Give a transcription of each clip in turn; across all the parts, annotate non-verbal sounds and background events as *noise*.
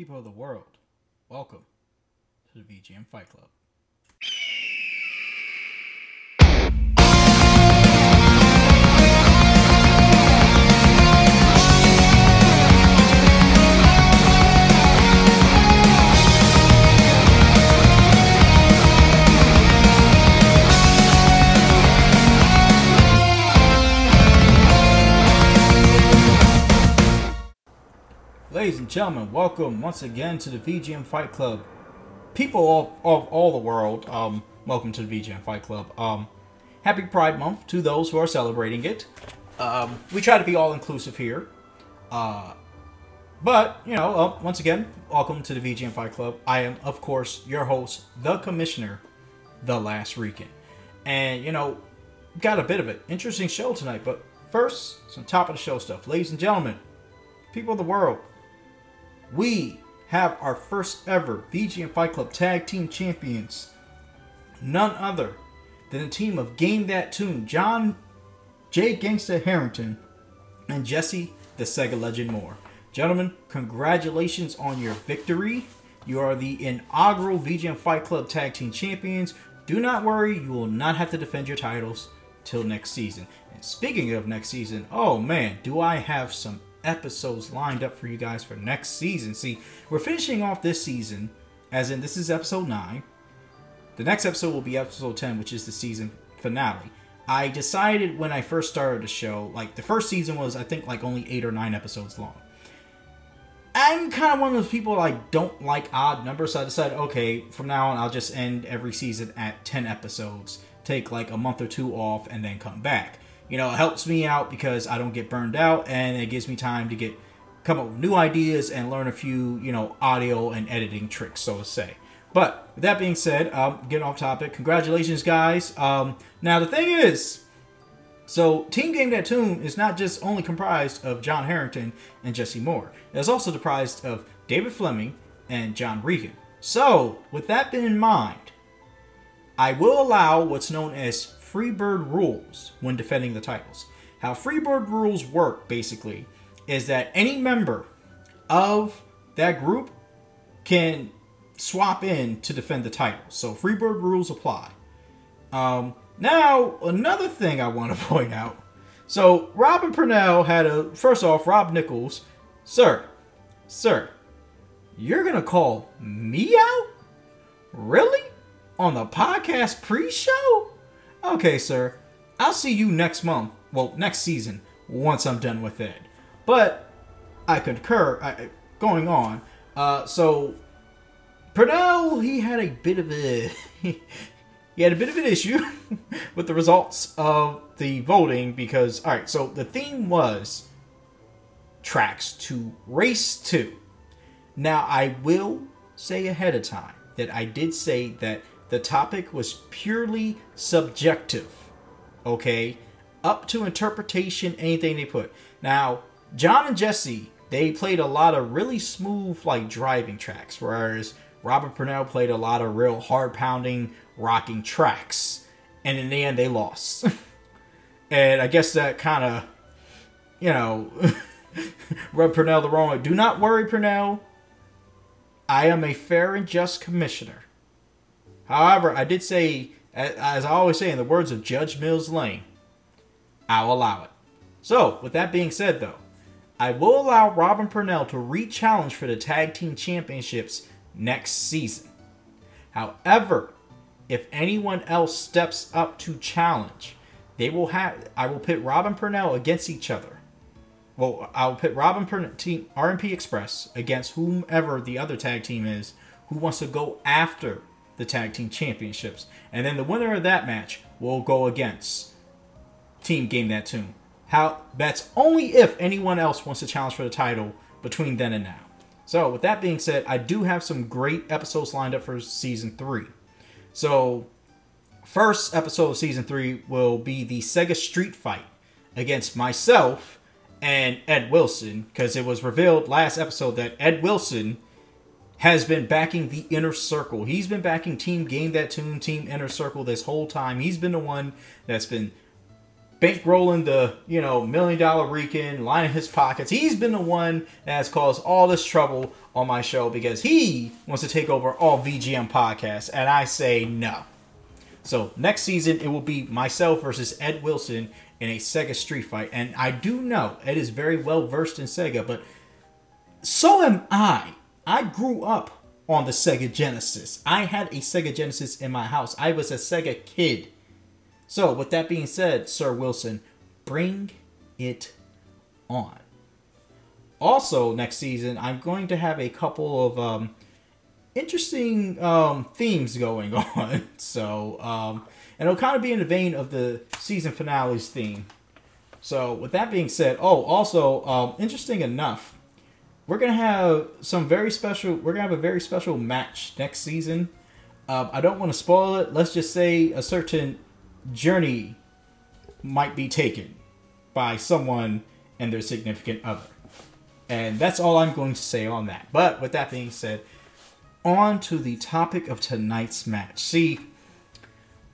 people of the world, welcome to the VGM Fight Club. Ladies and gentlemen, welcome once again to the VGM Fight Club. People of, of all the world, um, welcome to the VGM Fight Club. Um, happy Pride Month to those who are celebrating it. Um, we try to be all inclusive here. Uh, but, you know, uh, once again, welcome to the VGM Fight Club. I am, of course, your host, the Commissioner, The Last Rican. And, you know, got a bit of an interesting show tonight, but first, some top of the show stuff. Ladies and gentlemen, people of the world, we have our first ever VGM Fight Club Tag Team Champions. None other than a team of Game That Tune, John J. Gangsta Harrington, and Jesse the Sega Legend Moore. Gentlemen, congratulations on your victory. You are the inaugural VGM Fight Club Tag Team Champions. Do not worry, you will not have to defend your titles till next season. And speaking of next season, oh man, do I have some episodes lined up for you guys for next season. See, we're finishing off this season, as in this is episode 9. The next episode will be episode 10, which is the season finale. I decided when I first started the show, like the first season was, I think, like only 8 or 9 episodes long. I'm kind of one of those people like don't like odd numbers, so I decided, okay, from now on I'll just end every season at 10 episodes, take like a month or two off, and then come back you know, it helps me out because I don't get burned out and it gives me time to get come up with new ideas and learn a few, you know, audio and editing tricks, so to say. But with that being said, um, getting off topic, congratulations, guys. Um, now the thing is, so Team Game That Tune is not just only comprised of John Harrington and Jesse Moore. It's also comprised of David Fleming and John Regan. So with that being in mind, I will allow what's known as Freebird rules when defending the titles. How Freebird rules work, basically, is that any member of that group can swap in to defend the title. So Freebird rules apply. Um, now, another thing I want to *laughs* point out. So Robin Purnell had a first off, Rob Nichols, sir, sir, you're gonna call me out? Really? On the podcast pre-show? Okay, sir, I'll see you next month. Well, next season, once I'm done with it. But I concur. I, going on. Uh, so Purnell, he had a bit of a *laughs* he had a bit of an issue *laughs* with the results of the voting because all right. So the theme was tracks to race to. Now I will say ahead of time that I did say that the topic was purely subjective. Okay? Up to interpretation, anything they put. Now, John and Jesse, they played a lot of really smooth, like, driving tracks, whereas Robert Purnell played a lot of real hard pounding, rocking tracks. And in the end, they lost. *laughs* and I guess that kind of, you know, *laughs* rubbed Purnell the wrong way. Do not worry, Purnell. I am a fair and just commissioner. However, I did say, as I always say in the words of Judge Mills Lane, I'll allow it. So, with that being said, though, I will allow Robin Purnell to re-challenge for the tag team championships next season. However, if anyone else steps up to challenge, they will have. I will pit Robin Purnell against each other. Well, I'll pit Robin Purnell, team RMP Express against whomever the other tag team is who wants to go after the tag team championships. And then the winner of that match will go against Team Game That Tune. How that's only if anyone else wants to challenge for the title between then and now. So with that being said, I do have some great episodes lined up for season three. So first episode of season three will be the Sega Street Fight against myself and Ed Wilson, because it was revealed last episode that Ed Wilson has been backing the inner circle. He's been backing Team Game That Tune, Team Inner Circle this whole time. He's been the one that's been bankrolling the you know million dollar Rican, lining his pockets. He's been the one that has caused all this trouble on my show because he wants to take over all VGM podcasts, and I say no. So next season it will be myself versus Ed Wilson in a Sega Street Fight, and I do know Ed is very well versed in Sega, but so am I. I grew up on the Sega Genesis. I had a Sega Genesis in my house. I was a Sega kid. So, with that being said, Sir Wilson, bring it on. Also, next season, I'm going to have a couple of um, interesting um, themes going *laughs* on. So, um, and it'll kind of be in the vein of the season finale's theme. So, with that being said, oh, also, um, interesting enough, we're gonna have some very special. We're gonna have a very special match next season. Um, I don't want to spoil it. Let's just say a certain journey might be taken by someone and their significant other. And that's all I'm going to say on that. But with that being said, on to the topic of tonight's match. See,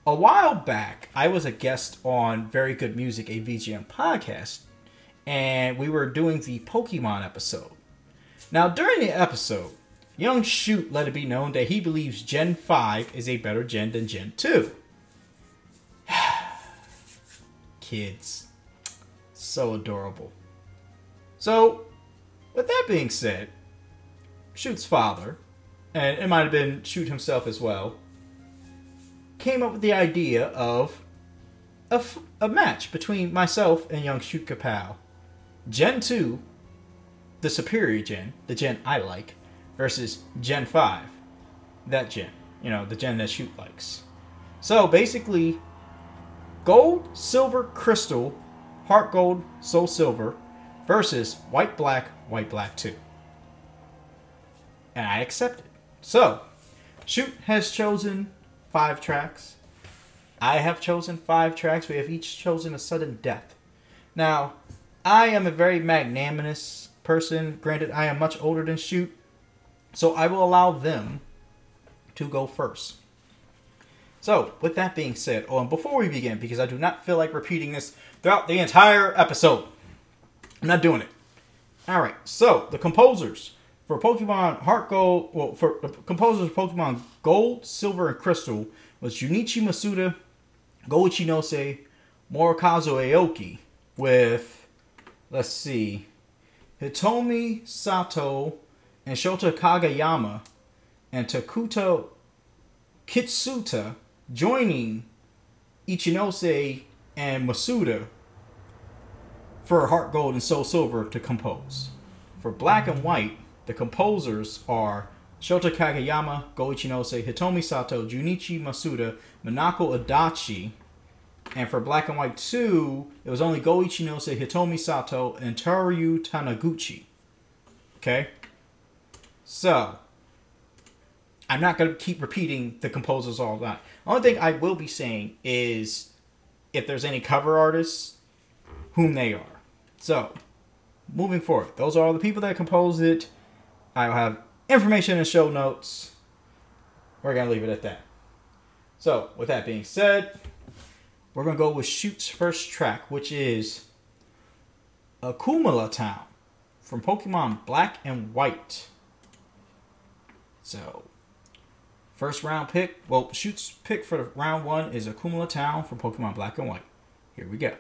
a while back, I was a guest on Very Good Music, a VGM podcast, and we were doing the Pokemon episode. Now, during the episode, Young Shoot let it be known that he believes Gen 5 is a better gen than Gen 2. *sighs* Kids. So adorable. So, with that being said, Shoot's father, and it might have been Shoot himself as well, came up with the idea of a, f- a match between myself and young Shoot Kapow. Gen 2, the superior gen, the gen I like, versus Gen 5, that gen, you know, the gen that Shoot likes. So basically, gold, silver, crystal, heart gold, soul silver versus white black, white black 2. And I accept it. So, Shoot has chosen five tracks. I have chosen five tracks. We have each chosen a sudden death. Now, I am a very magnanimous person. Granted, I am much older than Shoot. So I will allow them to go first. So, with that being said, oh, and before we begin, because I do not feel like repeating this throughout the entire episode, I'm not doing it. All right, so the composers for Pokemon Heart Gold, well, for the composers of Pokemon Gold, Silver, and Crystal was Junichi Masuda, Go Ichinose, Morikazu Aoki, with, let's see, Hitomi Sato and Shota Kageyama, and Takuto Kitsuta joining Ichinose and Masuda for Heart Gold and Soul Silver to compose. For Black and White, the composers are Shota Kageyama, Go Ichinose, Hitomi Sato, Junichi Masuda, Minako Adachi, and for Black and White 2, it was only Go Ichinose, Hitomi Sato, and Taru Taniguchi. Okay? So, I'm not going to keep repeating the composers all that. Only thing I will be saying is if there's any cover artists, whom they are. So, moving forward, those are all the people that composed it. I'll have information in show notes. We're going to leave it at that. So, with that being said, we're going to go with Shoot's first track, which is Accumula Town from Pokemon Black and White. So, first round pick, well, Shoot's pick for round one is Accumula Town from Pokemon Black and White. Here we go.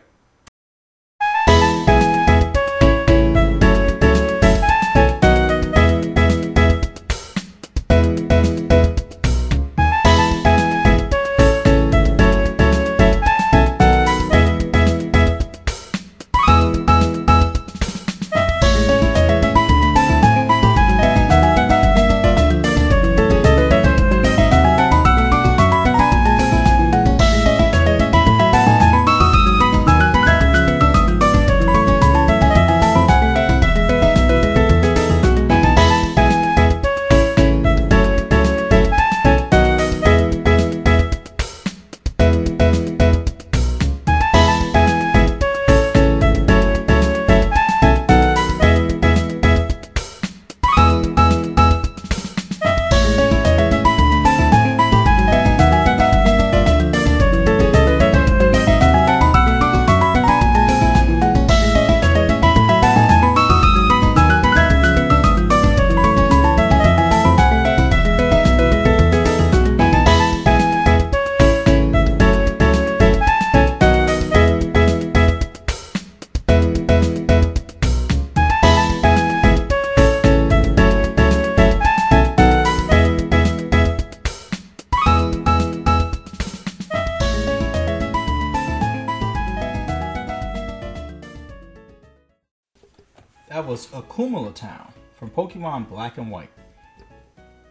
Was Accumula Town from Pokemon Black and White.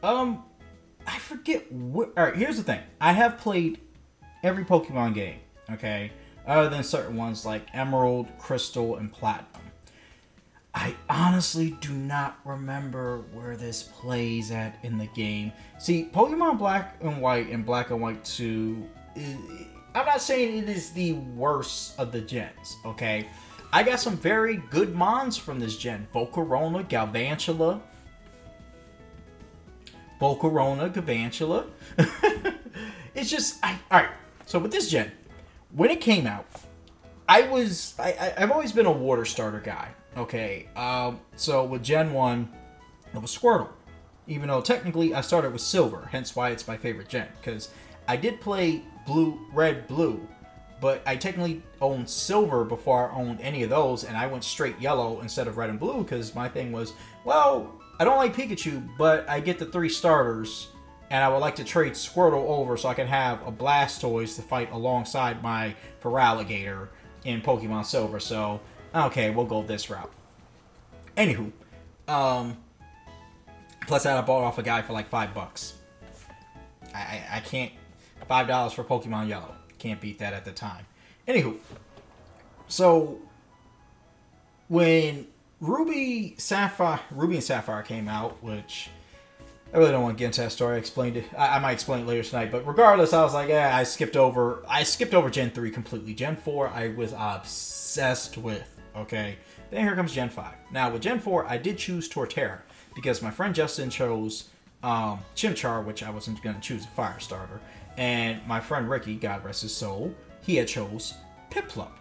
Um, I forget what. All right, here's the thing. I have played every Pokemon game. Okay, other than certain ones like Emerald, Crystal, and Platinum. I honestly do not remember where this plays at in the game. See, Pokemon Black and White and Black and White 2, I'm not saying it is the worst of the gens, okay? I got some very good mons from this gen. Volcarona, Galvantula. Volcarona, Galvantula. *laughs* it's just, I, alright, so with this gen, when it came out, I was, I, I, I've always been a water starter guy. Okay, um, so with Gen 1, it was Squirtle. Even though technically I started with Silver, hence why it's my favorite gen. Because I did play Blue, Red, Blue, but I technically owned Silver before I owned any of those, and I went straight Yellow instead of Red and Blue because my thing was, well, I don't like Pikachu, but I get the three starters, and I would like to trade Squirtle over so I can have a Blastoise to fight alongside my Feraligatr in Pokemon Silver. So okay, we'll go this route. Anywho, um, plus I bought off a guy for like five bucks. I, I, I can't five dollars for Pokemon Yellow. Can't beat that at the time. Anywho, so when Ruby Sapphire, Ruby and Sapphire came out, which I really don't want to get into that story. I explained it. I, I, might explain it later tonight. But regardless, I was like, yeah, I skipped over. I skipped over Gen three completely. Gen four, I was obsessed with. Okay, then here comes Gen 5. Now, with Gen 4, I did choose Torterra because my friend Justin chose um, Chimchar, which I wasn't going to choose a fire starter. And my friend Ricky, God rest his soul, he had chose Piplup.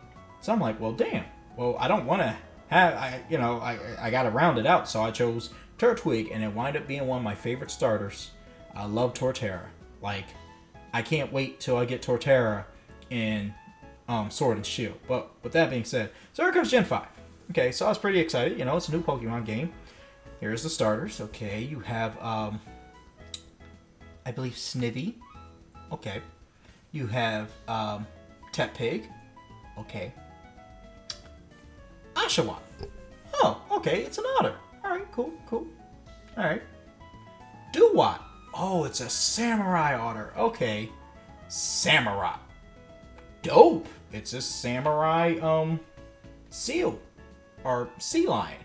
So I'm like, well, damn. Well, I don't want to have, I, you know, I, I got to round it out. So I chose Turtwig, and it wound up being one of my favorite starters. I love Torterra. Like, I can't wait till I get Torterra in um, Sword and Shield. But with that being said, so here comes Gen 5. Okay, so I was pretty excited. You know, it's a new Pokemon game. Here's the starters. Okay, you have, um, I believe, Snivy. Okay. You have um, Tepig. Okay. Oshawott. Oh, okay, it's an otter. Alright, cool, cool. Alright. Dewott. Oh, it's a samurai otter. Okay. Samurai dope. It's a samurai um seal or sea lion.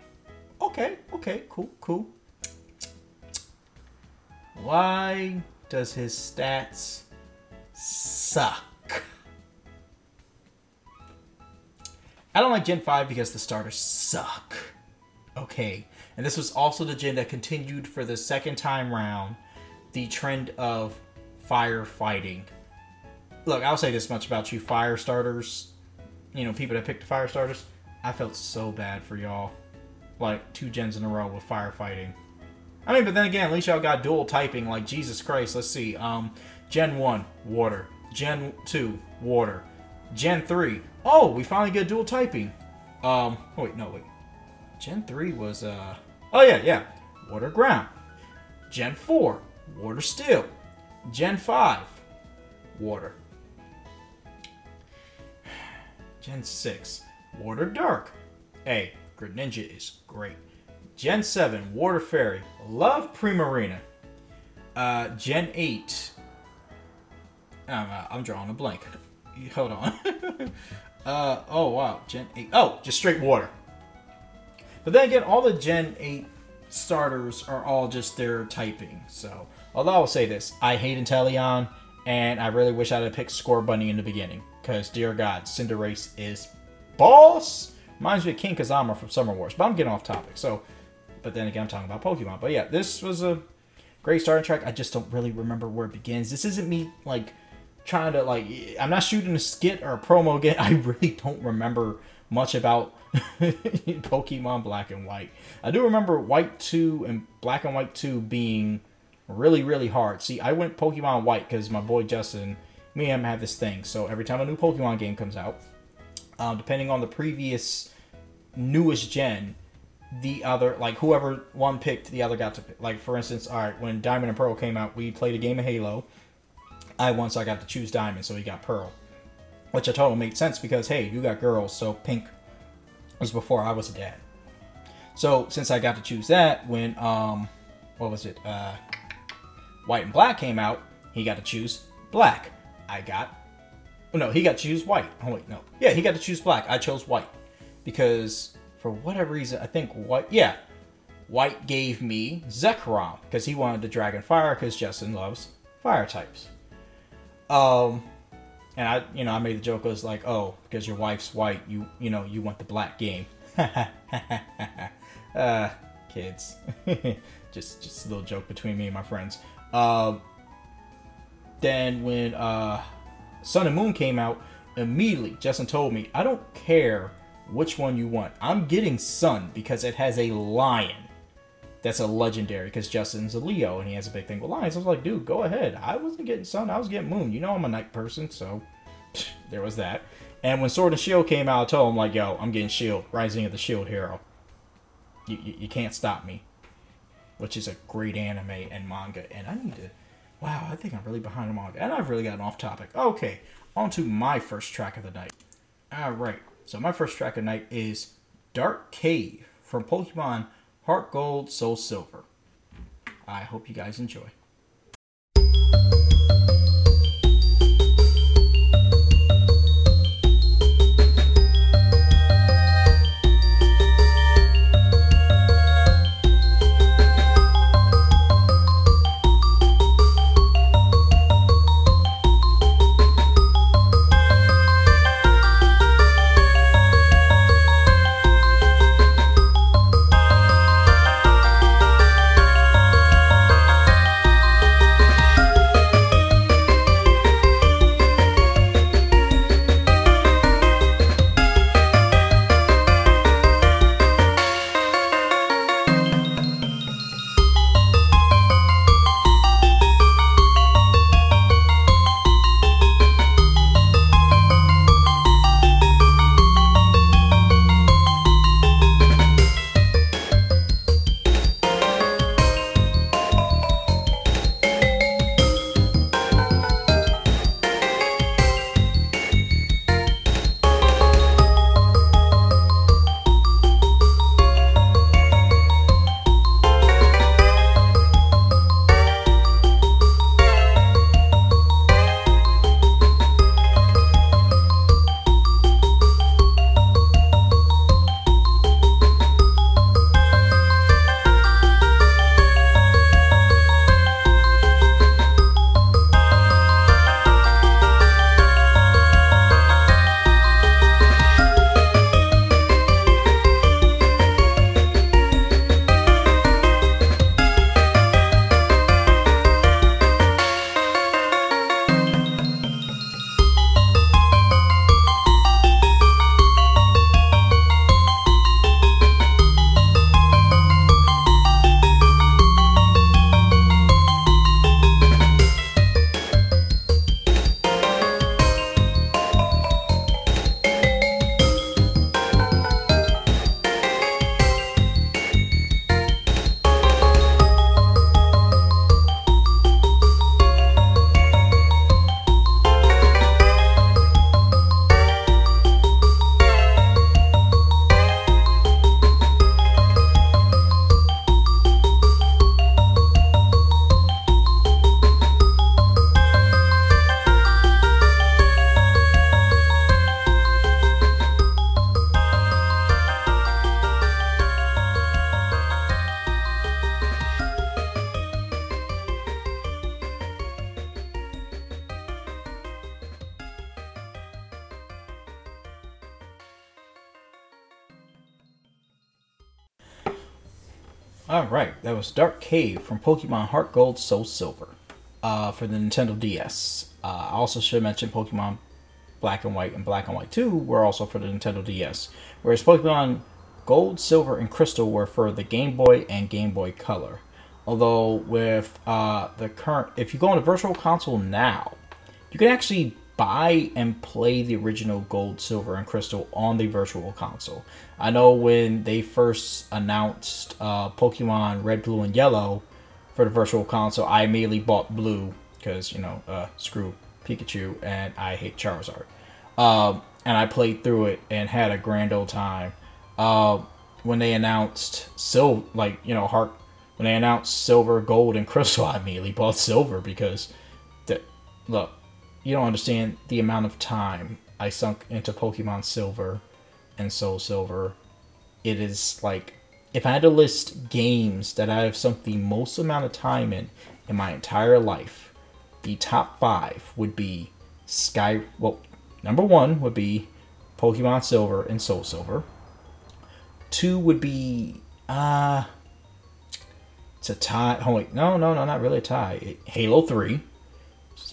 Okay, okay, cool, cool. Why does his stats suck? I don't like Gen 5 because the starters suck. Okay. And this was also the gen that continued for the second time round the trend of firefighting look, I'll say this much about you fire starters, you know, people that picked the fire starters. I felt so bad for y'all. Like two gens in a row with firefighting. I mean, but then again, at least y'all got dual typing. Like Jesus Christ, let's see. Um, Gen one, water. Gen two, water. Gen three. Oh, we finally get dual typing. Um, oh wait, no wait. Gen three was uh. Oh yeah, yeah. Water ground. Gen four, water steel. Gen five, water. Gen 6, Water Dark. Hey, Greninja is great. Gen 7, Water Fairy. Love Primarina. Uh, Gen 8. Uh, I'm drawing a blank. Hold on. *laughs* uh, oh, wow. Gen 8. Oh, just straight water. But then again, all the Gen 8 starters are all just their typing. So, although I will say this, I hate Inteleon, and I really wish I'd have picked Scorbunny in the beginning. Because, dear God, Cinderace is boss. Reminds me of King Kazama from Summer Wars. But I'm getting off topic. So, but then again, I'm talking about Pokemon. But yeah, this was a great starting track. I just don't really remember where it begins. This isn't me, like, trying to, like, I'm not shooting a skit or a promo again. *laughs* I really don't remember much about *laughs* Pokemon Black and White. I do remember White 2 and Black and White 2 being really, really hard. See, I went Pokemon White because my boy Justin me and him have this thing. So every time a new Pokemon game comes out, um, depending on the previous newest gen, the other like whoever one picked, the other got to pick. Like for instance, all right, when Diamond and Pearl came out, we played a game of Halo. I won, so I got to choose Diamond, so he got Pearl, which I told him made sense because hey, you got girls, so Pink was before I was a dad. So since I got to choose that, when um, what was it? Uh, White and Black came out, he got to choose black. I got, oh no, he got to choose white. Oh wait, no, yeah, he got to choose black. I chose white because for whatever reason, I think white, yeah, white gave me Zekrom because he wanted the Dragon Fire because Justin loves fire types. Um, and I, you know, I made the joke I was like, oh, because your wife's white, you, you know, you want the black game. *laughs* uh, kids, *laughs* just, just a little joke between me and my friends. Uh, then when uh, Sun and Moon came out, immediately Justin told me, I don't care which one you want. I'm getting Sun because it has a lion. That's a legendary because Justin's a Leo and he has a big thing with lions. I was like, dude, go ahead. I wasn't getting Sun, I was getting Moon. You know I'm a night person, so *laughs* there was that. And when Sword and Shield came out, I told him like, yo, I'm getting Shield, Rising of the Shield Hero. You, you, you can't stop me. Which is a great anime and manga. And I need to wow, I think I'm really behind the manga. And I've really gotten off topic. Okay, on to my first track of the night. Alright. So my first track of the night is Dark Cave from Pokemon Heart Gold, Soul Silver. I hope you guys enjoy. Dark Cave from Pokemon Heart Gold, Soul Silver, uh, for the Nintendo DS. Uh, I also should mention Pokemon Black and White and Black and White 2 were also for the Nintendo DS, whereas Pokemon Gold, Silver, and Crystal were for the Game Boy and Game Boy Color. Although with uh, the current, if you go on the Virtual Console now, you can actually buy and play the original Gold, Silver, and Crystal on the Virtual Console. I know when they first announced uh, Pokemon Red, Blue, and Yellow for the Virtual Console, I immediately bought Blue because you know, uh, screw Pikachu and I hate Charizard. Um, and I played through it and had a grand old time. Uh, when they announced Sil, like you know, Heart, when they announced Silver, Gold, and Crystal, *laughs* I immediately bought Silver because, that look, you don't understand the amount of time I sunk into Pokemon Silver and Soul Silver. It is like if I had to list games that I have sunk the most amount of time in in my entire life, the top five would be Sky. Well, number one would be Pokemon Silver and Soul Silver. Two would be uh it's a tie. Oh wait, no, no, no, not really a tie. Halo Three.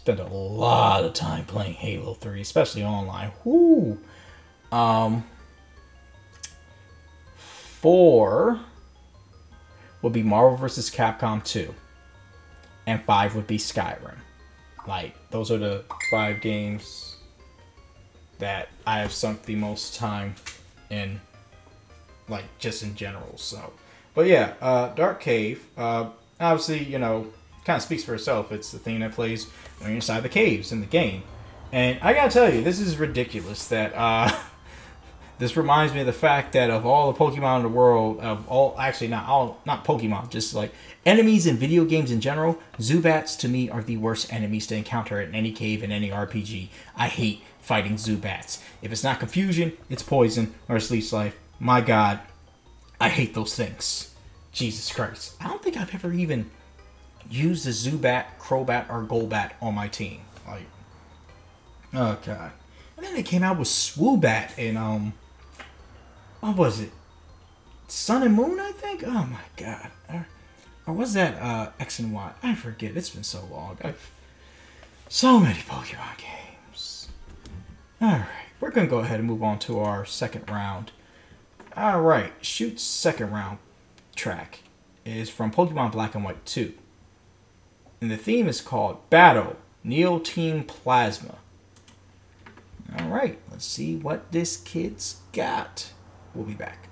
Spent a lot of time playing Halo Three, especially online. Whoo. Um. Four would be Marvel vs. Capcom 2. And five would be Skyrim. Like, those are the five games that I have sunk the most time in, like, just in general. So, but yeah, uh, Dark Cave, uh, obviously, you know, kind of speaks for itself. It's the thing that plays when you're inside the caves in the game. And I gotta tell you, this is ridiculous that, uh, *laughs* this reminds me of the fact that of all the Pokemon in the world, of all actually not all not Pokemon, just like enemies in video games in general, Zubats to me are the worst enemies to encounter in any cave in any RPG. I hate fighting Zubats. If it's not confusion, it's poison or it's leech life. My God, I hate those things. Jesus Christ. I don't think I've ever even used the Zubat, Crobat, or Golbat on my team. Like, oh God. And then they came out with Swoobat and um what was it? Sun and Moon, I think. Oh my god, or, or was that uh, X and Y? I forget. It's been so long. I've so many Pokemon games. All right, we're gonna go ahead and move on to our second round. All right, shoot second round track is from Pokemon Black and White 2. And the theme is called Battle Neo Team Plasma. All right, let's see what this kid's got. We'll be back.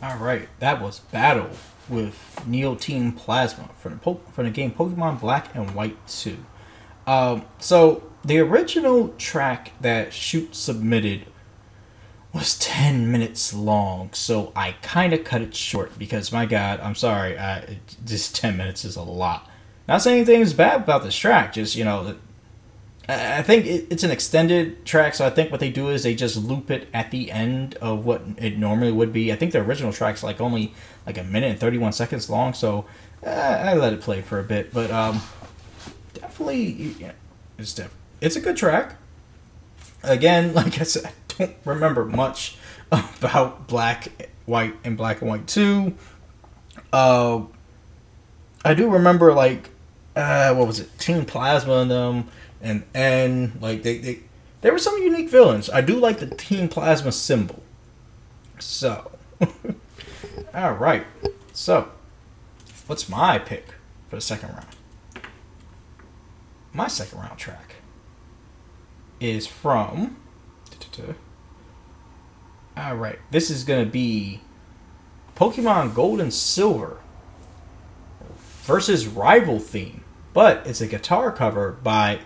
All right, that was Battle with Neo Team Plasma from the, po- from the game Pokemon Black and White 2. Um, so, the original track that Shoot submitted was 10 minutes long, so I kind of cut it short because, my god, I'm sorry, I, just 10 minutes is a lot. Not saying anything is bad about this track, just, you know, I think it's an extended track, so I think what they do is they just loop it at the end of what it normally would be. I think the original track's like only like a minute and 31 seconds long, so uh, I let it play for a bit. But um, definitely, yeah, it's def- it's a good track. Again, *laughs* like I said, I don't remember much about Black, White, and Black and White 2. Uh, I do remember, like, uh, what was it? Team Plasma and them and and like they, they there were some unique villains. I do like the Team Plasma symbol. So, *laughs* all right. So, what's my pick for the second round? My second round track is from. All right, this is gonna be Pokemon Gold and Silver versus Rival Theme, but it's a guitar cover by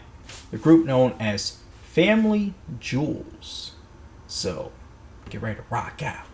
the group known as Family Jules. So, get ready to rock out.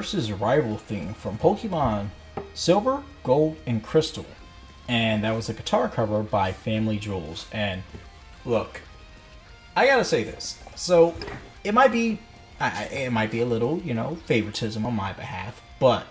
Versus rival theme from Pokemon Silver, Gold, and Crystal. And that was a guitar cover by Family Jules. And look, I gotta say this. So it might be, it might be a little, you know, favoritism on my behalf, but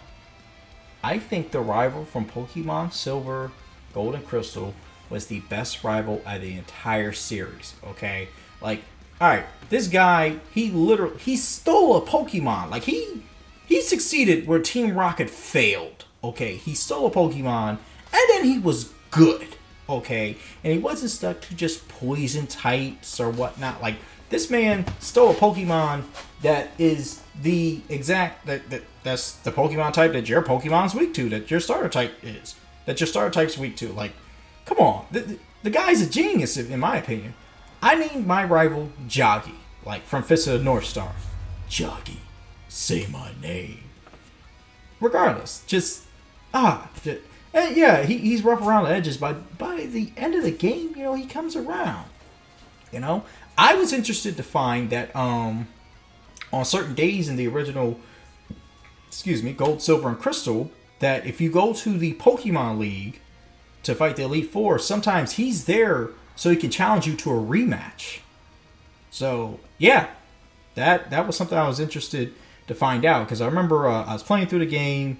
I think the rival from Pokemon Silver, Gold, and Crystal was the best rival of the entire series. Okay, like, all right, this guy, he literally he stole a Pokemon. Like he he succeeded where Team Rocket failed. Okay, he stole a Pokemon, and then he was good. Okay, and he wasn't stuck to just poison types or whatnot. Like this man stole a Pokemon that is the exact that, that that's the Pokemon type that your Pokemon's weak to, that your starter type is, that your starter type's weak to. Like, come on, the, the, the guy's a genius in my opinion. I named my rival Jagi, like from Fist of the North Star. Jagi, say my name. Regardless, just ah, just, and yeah, he, he's rough around the edges, but by the end of the game, you know, he comes around. You know, I was interested to find that um on certain days in the original, excuse me, Gold, Silver, and Crystal, that if you go to the Pokemon League to fight the Elite Four, sometimes he's there so he can challenge you to a rematch. So yeah, that that was something I was interested to find out because I remember uh, I was playing through the game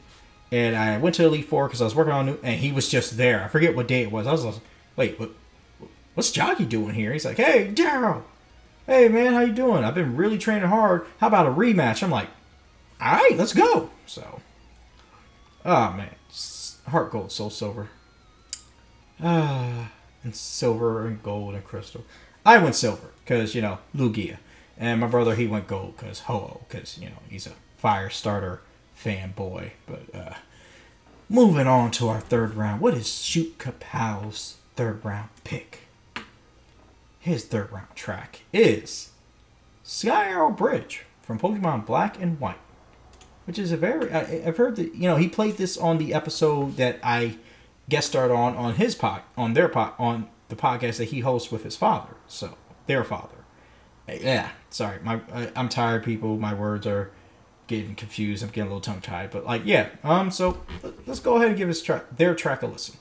and I went to Elite Four because I was working on new, and he was just there. I forget what day it was. I was like, wait, what, what's Jagi doing here? He's like, hey, Daryl, hey man, how you doing? I've been really training hard. How about a rematch? I'm like, all right, let's go. So, oh man, heart gold, soul silver. Ah, and silver and gold and crystal. I went silver because you know Lugia, and my brother he went gold because Ho-Oh because you know he's a fire starter fanboy. But uh, moving on to our third round, what is Shootkapow's third round pick? His third round track is Skyarrow Bridge from Pokemon Black and White, which is a very I, have heard that you know he played this on the episode that I guest starred on on his pod on their pod on the podcast that he hosts with his father. So their father. Yeah, sorry, my I, I'm tired, people. My words are getting confused. I'm getting a little tongue tied, but like, yeah. Um, so let's go ahead and give his track, their track a listen.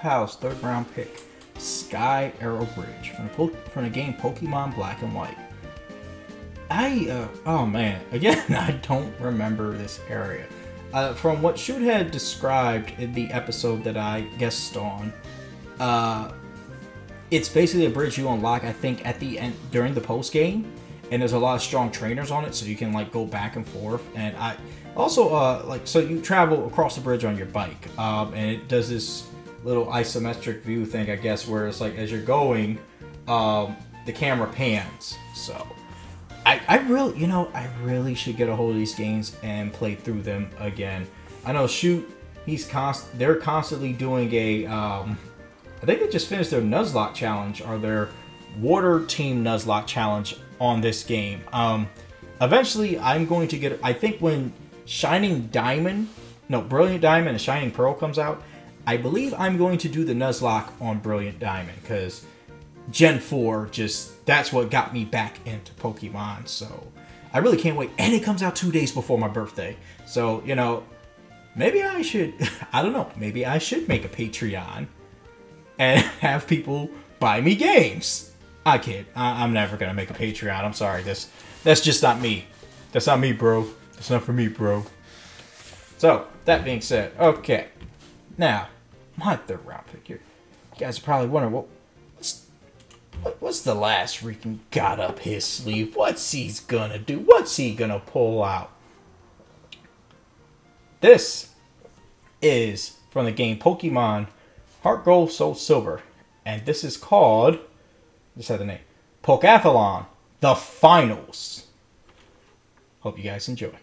Kapow's third round pick, Skyarrow Bridge, from the, po- from the game Pokemon Black and White. I, uh, oh man, *laughs* again, I don't remember this area. Uh, from what Shoot had described in the episode that I guest on, uh, it's basically a bridge you unlock, I think, at the end during the post game, and there's a lot of strong trainers on it, so you can like go back and forth. And I also uh, like so you travel across the bridge on your bike, um, and it does this little isometric view thing, I guess, where it's like as you're going, um, the camera pans. So I, I really, you know, I really should get a hold of these games and play through them again. I know, shoot, he's const, they're constantly doing a, um, I think they just finished their Nuzlocke challenge or their Water Team Nuzlocke challenge on this game. Um, eventually, I'm going to get. I think when Shining Diamond, no, Brilliant Diamond and Shining Pearl comes out, I believe I'm going to do the Nuzlocke on Brilliant Diamond because Gen 4 just that's what got me back into Pokemon. So I really can't wait. And it comes out two days before my birthday. So, you know, maybe I should *laughs* I don't know, maybe I should make a Patreon and *laughs* have people buy me games. I kid. I, am never gonna make a Patreon. I'm sorry. This that's just not me. That's not me, bro. That's not for me, bro. So that being said, okay. Now, my third round pick here. You guys are probably wondering what what's, what's the last freaking got up his sleeve? What's he's gonna do? What's he gonna pull out? This is from the game Pokemon Heart Gold Soul Silver, and this is called just had the name. Pokeathlon, the finals. Hope you guys enjoy.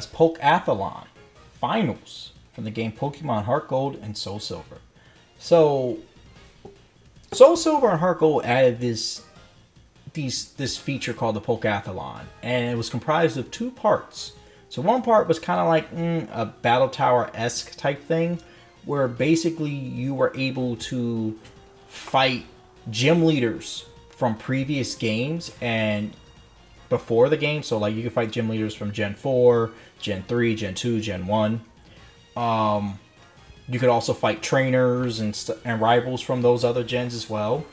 That's Pokeathlon Finals from the game Pokemon Heart Gold and Soul Silver. So, Soul Silver and Heart Gold added this these this feature called the Pokeathlon, and it was comprised of two parts. So one part was kind of like mm, a battle tower esque type thing, where basically you were able to fight gym leaders from previous games and before the game. So like you could fight gym leaders from Gen 4, Gen 3, Gen 2, Gen 1. Um, you could also fight trainers and st- and rivals from those other gens as well.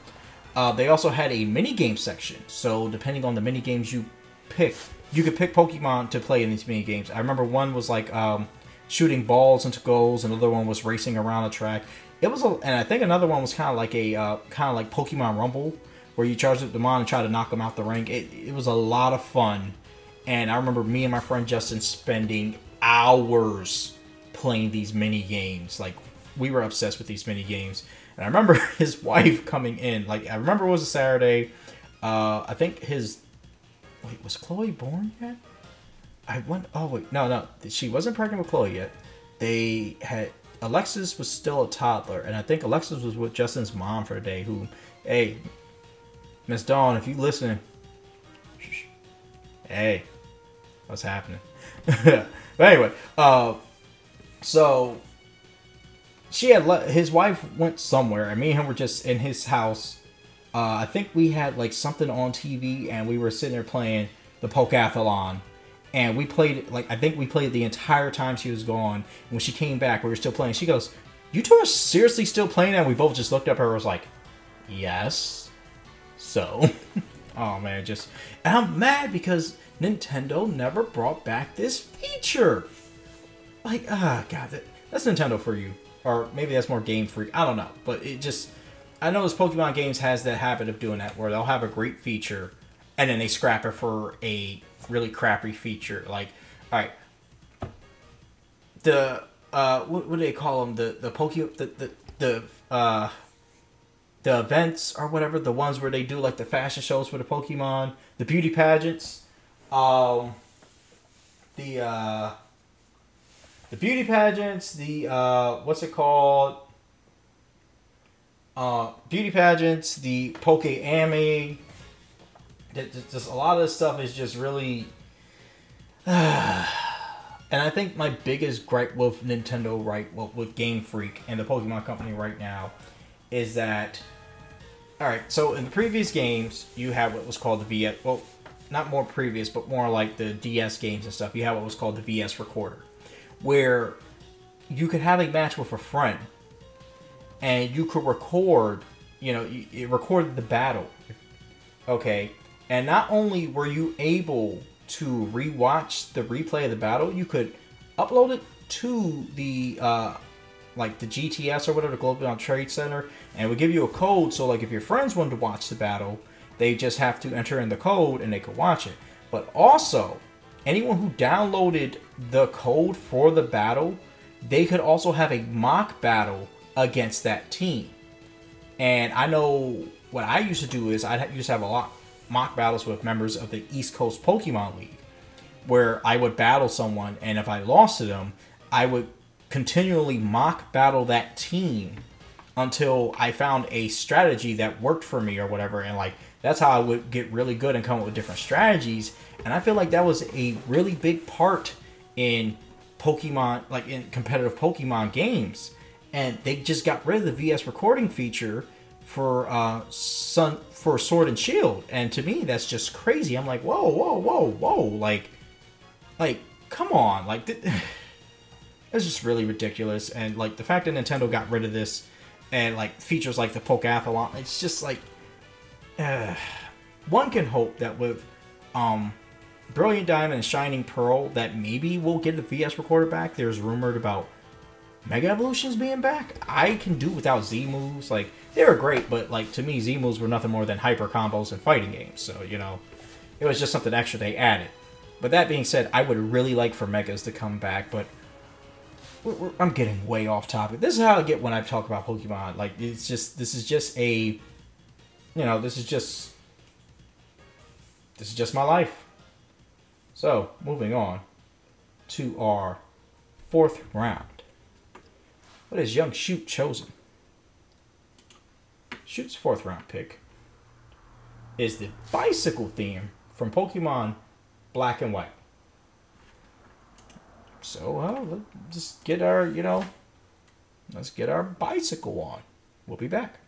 Uh, they also had a mini game section. So depending on the mini games you pick, you could pick Pokemon to play in these mini games. I remember one was like um, shooting balls into goals, another one was racing around a track. It was, a, and I think another one was kind of like a uh, kind of like Pokemon Rumble, where you charge up the mon and try to knock them out the ring. It, it was a lot of fun, and I remember me and my friend Justin spending hours playing these mini games. Like we were obsessed with these mini games, and I remember *laughs* his wife coming in. Like I remember it was a Saturday. Uh, I think his wait was Chloe born yet? I went. Oh wait, no, no, she wasn't pregnant with Chloe yet. They had Alexis was still a toddler, and I think Alexis was with Justin's mom for a day. Who, hey, Miss Dawn, if you listening, hey, what's happening? but *laughs* anyway, uh, so she had le- his wife went somewhere, and me and him were just in his house. Uh, I think we had like something on TV, and we were sitting there playing the Pokeathlon. And we played like I think we played the entire time she was gone. And when she came back, we were still playing. She goes, "You two are seriously still playing?" And we both just looked up at her. and Was like, "Yes." So, *laughs* oh man, just and I'm mad because Nintendo never brought back this feature. Like, ah, god, that, that's Nintendo for you, or maybe that's more Game Freak. I don't know, but it just, I know this Pokemon games has that habit of doing that, where they'll have a great feature, and then they scrap it for a really crappy feature. Like, all right, the uh, what, what do they call them? The the Poke the the the uh the events or whatever, the ones where they do like the fashion shows for the Pokemon, the beauty pageants, um, the uh, the beauty pageants, the uh, what's it called? Uh, beauty pageants, the Poke ami. Just a lot of this stuff is just really. *sighs* and I think my biggest gripe with Nintendo, right, well, with Game Freak and the Pokemon Company right now, is that all right, so in the previous games, you had what was called the VS. Well, not more previous, but more like the DS games and stuff. You had what was called the VS recorder, where you could have a match with a friend, and you could record. You know, it recorded the battle. Okay, and not only were you able to rewatch the replay of the battle, you could upload it to the uh, like the GTS or whatever, the Global Trade Center, and it would give you a code. So like if your friends wanted to watch the battle, they just have to enter in the code and they could watch it. But also, anyone who downloaded the code for the battle, they could also have a mock battle against that team. And I know what I used to do is I used to have a lot mock battles with members of the East Coast Pokemon League, where I would battle someone, and if I lost to them, I would continually mock battle that team until I found a strategy that worked for me or whatever. And like that's how I would get really good and come up with different strategies. And I feel like that was a really big part in Pokemon, like in competitive Pokemon games. And they just got rid of the VS recording feature for uh Sun for Sword and Shield. And to me, that's just crazy. I'm like, whoa, whoa, whoa, whoa, like, like, come on, like. Th- *laughs* it's just really ridiculous. And like the fact that Nintendo got rid of this and like features like the Pokeathlon, it's just like uh, one can hope that with um, Brilliant Diamond and Shining Pearl that maybe we'll get the VS recorder back. There's rumored about Mega Evolutions being back. I can do without Z moves. Like they were great, but like to me, Z moves were nothing more than hyper combos and fighting games. So you know, it was just something extra they added. But that being said, I would really like for Megas to come back, but we're, we're, I'm getting way off topic. This is how I get when I talk about Pokemon. Like it's just this is just a, you know, this is just this is just my life. So moving on to our fourth round. What is young Shoot chosen? Shoot's fourth round pick is the bicycle theme from Pokemon Black and White. So, uh, let's just get our, you know, let's get our bicycle on. We'll be back.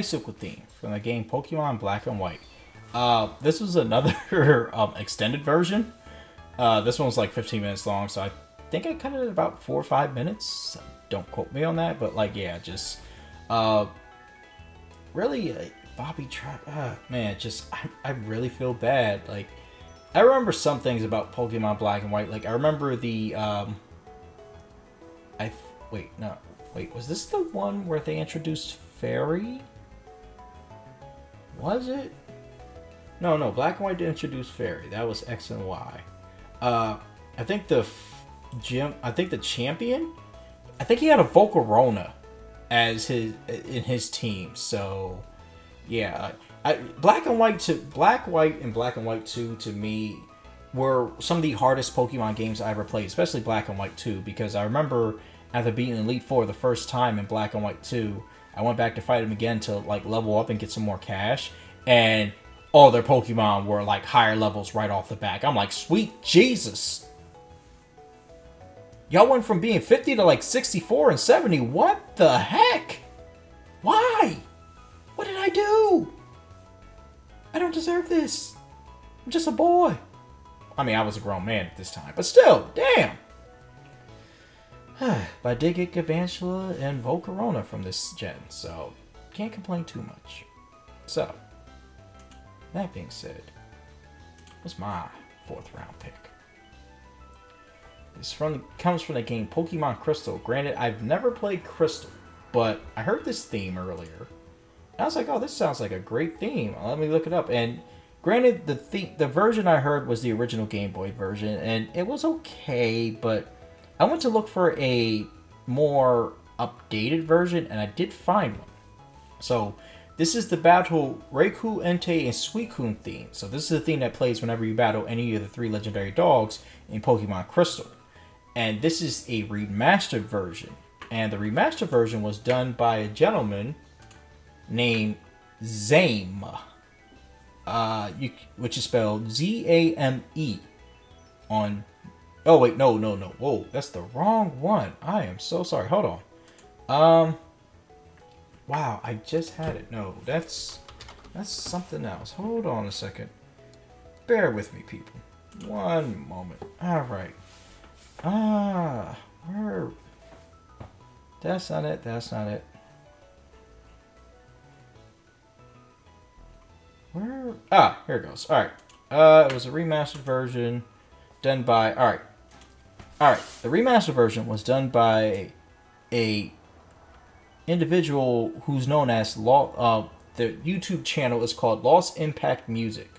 Was Bicycle Theme from the game Pokemon Black and White. Uh, this was another *laughs* um, extended version. Uh, this one was like 15 minutes long, so I think I cut it at about four or five minutes. Don't quote me on that, but like, yeah, just uh, really, uh, Bobby Trap. Uh, man, just I, I really feel bad. Like, I remember some things about Pokemon Black and White. Like, I remember the um, I wait no wait was this the one where they introduced Fairy? Was it? No, no. Black and White didn't introduce Fairy. That was X and Y. Uh, I think the gym. I think the champion. I think he had a Volcarona as his in his team. So, yeah, I, Black and White to Black White and Black and White Two to me were some of the hardest Pokemon games I ever played, especially Black and White Two, because I remember after beating Elite Four the first time in Black and White Two, I went back to fight him again to like level up and get some more cash, and all their Pokemon were like higher levels right off the back. I'm like, sweet Jesus. Y'all went from being 50 to like 64 and 70. What the heck? Why? What did I do? I don't deserve this. I'm just a boy. I mean, I was a grown man at this time, but still, damn. *sighs* but I did get Galvantula and Volcarona from this gen, so can't complain too much. So, that being said, what's my fourth round pick? This from comes from the game Pokemon Crystal. Granted, I've never played Crystal, but I heard this theme earlier. And I was like, oh, this sounds like a great theme. Let me look it up. And granted, the the, the version I heard was the original Game Boy version, and it was okay, but I went to look for a more updated version, and I did find one. So this is the battle Raikou, Entei, and Suicune theme. So this is the theme that plays whenever you battle any of the three legendary dogs in Pokemon Crystal. And this is a remastered version. And the remastered version was done by a gentleman named Zame, uh, you, which is spelled Z A M E on. Oh wait, no, no, no. Whoa, that's the wrong one. I am so sorry. Hold on. Um. Wow, I just had it. No, that's that's something else. Hold on a second. Bear with me, people. One moment. All right. Ah, where? That's not it. That's not it. Where? Ah, here it goes. All right. Uh, it was a remastered version done by. All right. All right. The remastered version was done by a individual who's known as Law. Uh, the YouTube channel is called Lost Impact Music.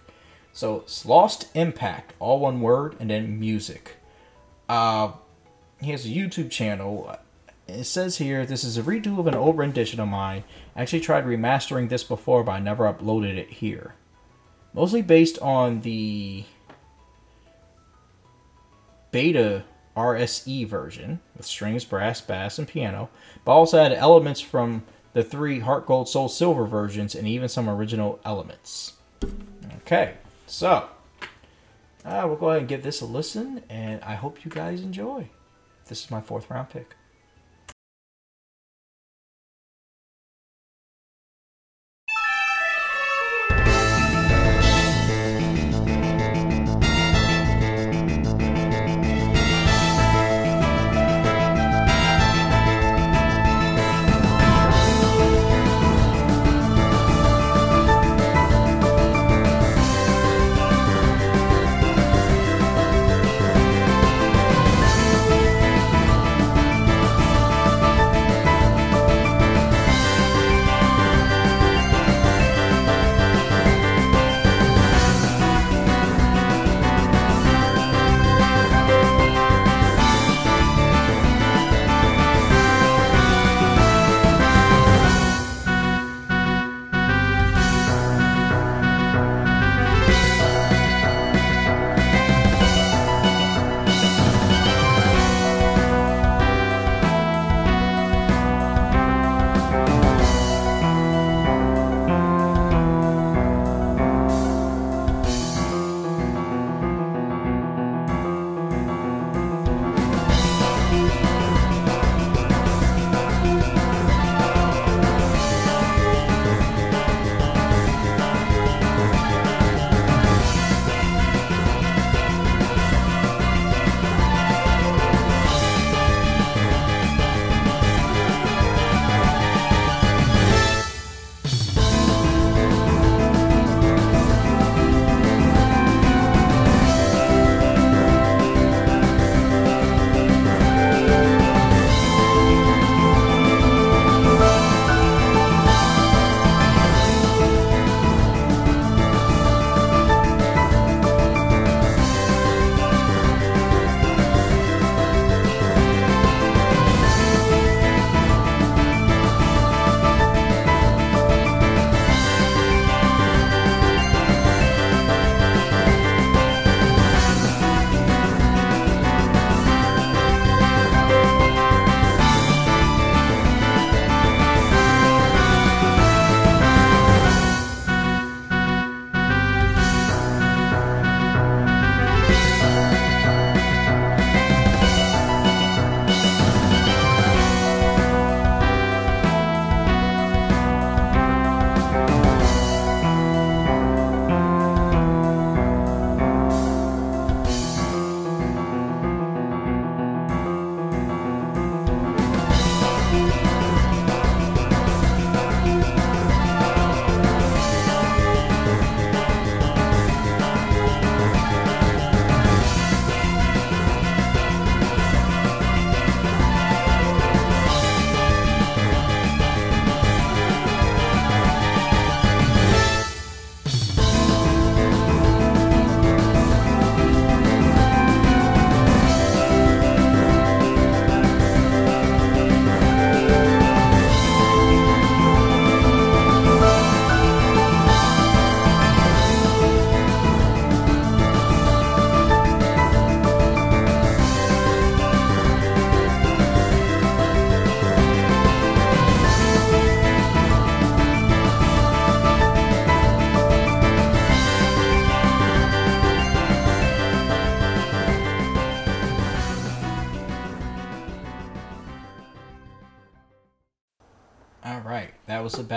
So it's Lost Impact, all one word, and then music. Uh, he has a YouTube channel. It says here this is a redo of an old rendition of mine. I actually tried remastering this before, but I never uploaded it here. Mostly based on the beta RSE version with strings, brass, bass, and piano, but also had elements from the three Heart Gold, Soul Silver versions and even some original elements. Okay, so uh, we'll go ahead and give this a listen, and I hope you guys enjoy. This is my fourth round pick.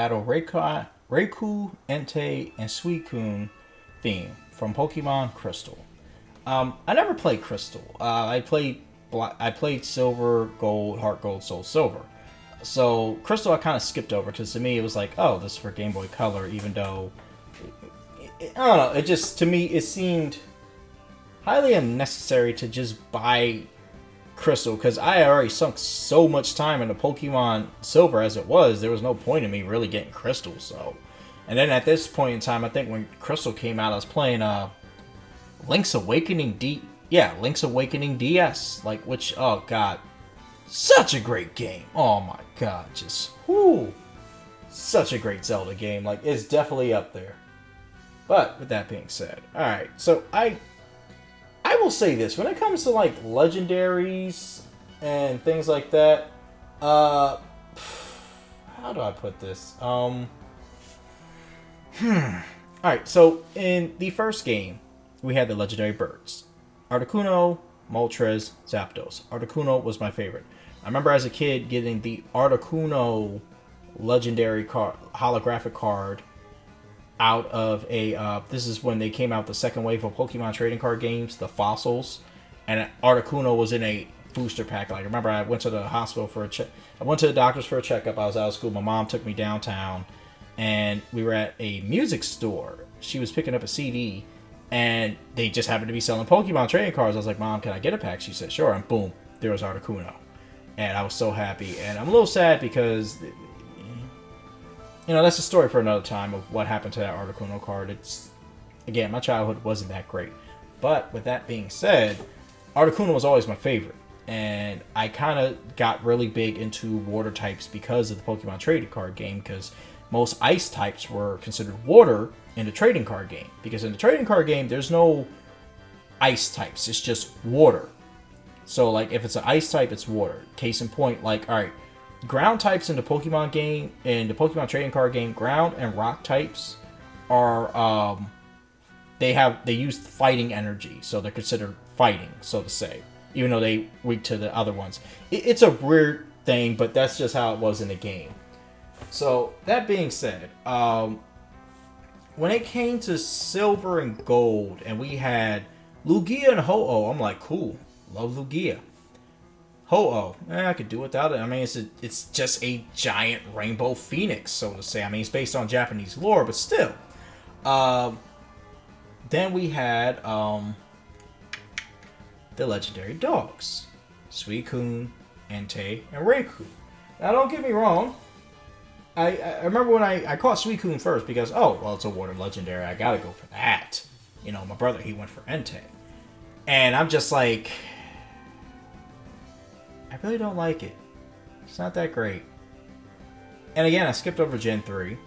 Battle Raikou, Entei, and Suicune theme from Pokemon Crystal. Um, I never played Crystal. Uh, I played I played Silver, Gold, Heart Gold, Soul Silver. So Crystal, I kind of skipped over because to me it was like, oh, this is for Game Boy Color. Even though I don't know, it just to me it seemed highly unnecessary to just buy Crystal because I already sunk so much time into Pokemon Silver as it was. There was no point in me really getting Crystal. So, and then at this point in time, I think when Crystal came out, I was playing uh Link's Awakening D. Yeah, Link's Awakening DS. Like which oh god, such a great game. Oh my god, just whoo, such a great Zelda game. Like it's definitely up there. But with that being said, all right. So I I will say this when it comes to like legendaries and things like that. Uh, how do I put this? Um, hmm. All right. So in the first game, we had the legendary birds: Articuno, Moltres, Zapdos. Articuno was my favorite. I remember as a kid getting the Articuno legendary card, holographic card out of a. Uh, this is when they came out the second wave of Pokemon trading card games, the fossils, and Articuno was in a booster pack. Like, remember I went to the hospital for a check. I went to the doctor's for a checkup. I was out of school. My mom took me downtown, and we were at a music store. She was picking up a CD, and they just happened to be selling Pokemon trading cards. I was like, "Mom, can I get a pack?" She said, "Sure." And boom, there was Articuno, and I was so happy. And I'm a little sad because you know, that's a story for another time of what happened to that Articuno card. It's again, my childhood wasn't that great. But with that being said, Articuno was always my favorite. And I kind of got really big into water types because of the Pokemon trading card game, because most ice types were considered water in the trading card game. Because in the trading card game, there's no ice types, it's just water. So, like, if it's an ice type, it's water. Case in point, like, all right, ground types in the Pokemon game, in the Pokemon trading card game, ground and rock types are um, they have they use fighting energy, so they're considered fighting, so to say, even though they weak to the other ones. It, it's a weird thing, but that's just how it was in the game. So that being said, um, when it came to silver and gold, and we had Lugia and Ho-Oh, I'm like, cool, love Lugia. Ho-Oh, eh, I could do without it. I mean, it's a, it's just a giant rainbow phoenix, so to say. I mean, it's based on Japanese lore, but still. Um, then we had um, the legendary dogs, Suicune, Entei, and Raikou. Now, don't get me wrong. I, I remember when I, I caught Suicune first because, oh, well, it's a water legendary. I gotta go for that. You know, my brother, he went for Entei. And I'm just like, I really don't like it. It's not that great. And again, I skipped over Gen 3.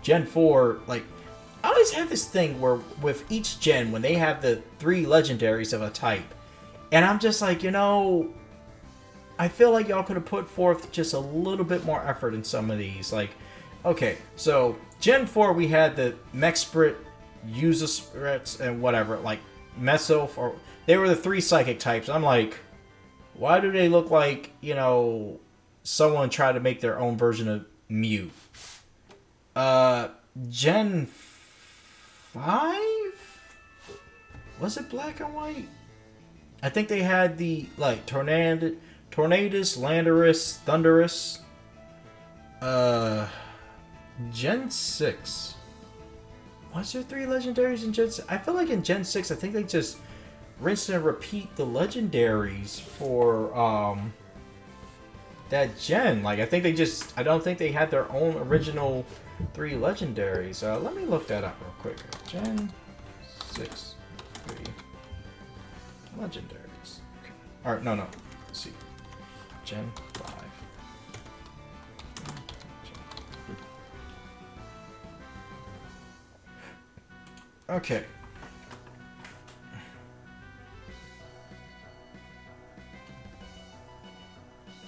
Gen 4, like, I always have this thing where with each gen, when they have the three legendaries of a type, and I'm just like, you know, I feel like y'all could have put forth just a little bit more effort in some of these. Like, okay, so Gen 4, we had the Mesprit, User and whatever, like Meso, or they were the three psychic types. I'm like, why do they look like you know someone tried to make their own version of Mew? Uh, Gen five was it black and white? I think they had the like Tornad, Tornadus, Landorus, Thundurus. Uh, Gen six. Was there three legendaries in Gen? 6? I feel like in Gen six, I think they just rinse and repeat the legendaries for um that gen. Like I think they just I don't think they had their own original three legendaries. Uh, let me look that up real quick. Gen six three legendaries. Okay. All right, no, no. Let's see. Gen five. Okay.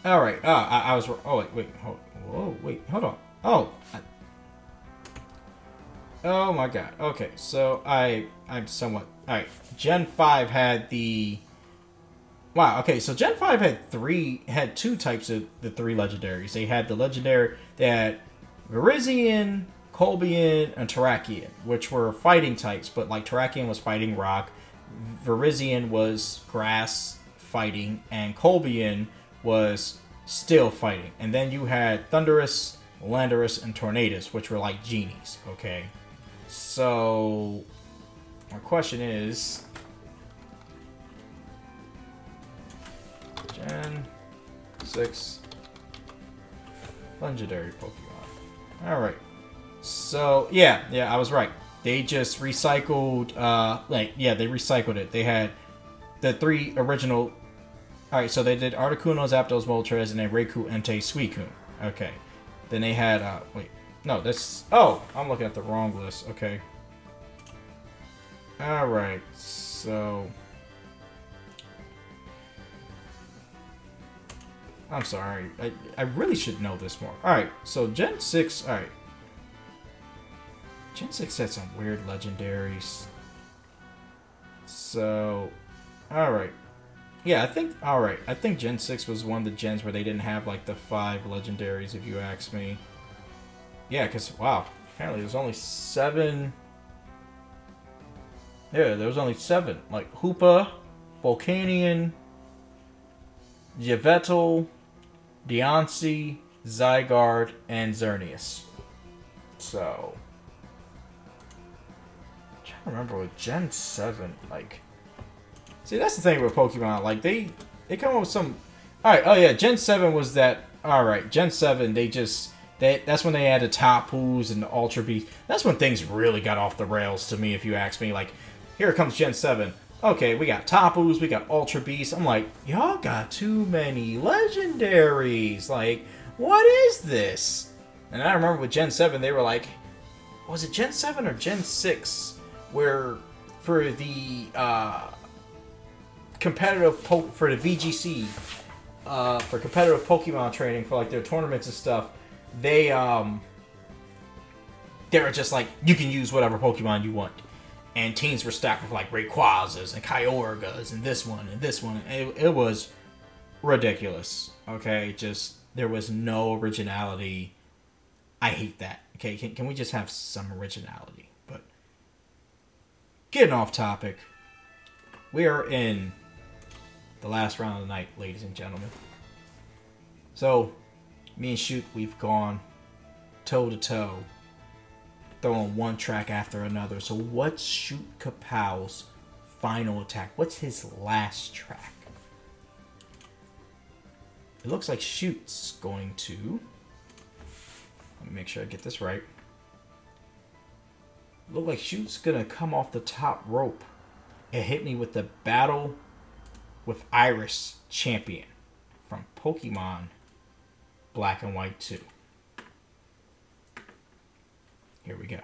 All right. Oh, I, I was. Oh wait, wait. Hold, whoa, wait. Hold on. Oh. I, oh my god. Okay, so I I'm somewhat. All right. Gen five had the. Wow. Okay, so Gen five had three had two types of the three legendaries. They had the legendary. that had Virizion, Cobalion, and Terrakion, which were fighting types, but like Terrakion was fighting rock, Virizion was grass fighting, and Cobalion was still fighting. And then you had Thundurus, Landorus, and Tornadus, which were like genies, okay? So, my question is Gen 6 Legendary Pokemon. Alright. So, yeah, yeah, I was right. They just recycled, uh, like, yeah, they recycled it. They had the three original. Alright, so they did Articuno, Zapdos, Moltres, and then Raikou, Entei, Suicune. Okay. Then they had, uh, wait. No, this. Oh, I'm looking at the wrong list. Okay. Alright, so. I'm sorry. I, I really should know this more. Alright, so Gen 6. Alright. Gen 6 had some weird legendaries. So. Alright. Yeah, I think. Alright. I think Gen 6 was one of the gens where they didn't have like the five legendaries, if you ask me. Yeah, because, wow. Apparently there's only seven. Yeah, there was only seven. Like Hoopa, Volcanion, Yveltal, Diancie, Zygarde, and Xerneas. So. I'm trying to remember with Gen 7, like. See, that's the thing with Pokemon. Like, they they come up with some. Alright, oh yeah, Gen 7 was that. Alright, Gen 7, they just. They, that's when they added Tapus and the Ultra Beast. That's when things really got off the rails to me, if you ask me. Like, here comes Gen 7. Okay, we got Tapus, we got Ultra Beast. I'm like, y'all got too many legendaries. Like, what is this? And I remember with Gen 7, they were like, was it Gen 7 or Gen 6? Where for the uh, competitive po- for the VGC, uh, for competitive Pokemon training for like their tournaments and stuff, they um they were just like you can use whatever Pokemon you want and teams were stacked with like Rayquazas and Kyogres and this one and this one. It, it was ridiculous. Okay, just there was no originality. I hate that. Okay, can, can we just have some originality? But getting off topic, we are in the last round of the night, ladies and gentlemen. So, me and Shoot, we've gone toe to toe throwing one track after another. So what's Shootkapow's final attack? What's his last track? It looks like Shoot's going to. Let me make sure I get this right. Look like Shoot's gonna come off the top rope and hit me with the battle with Iris champion from Pokemon Black and White 2. Here we go.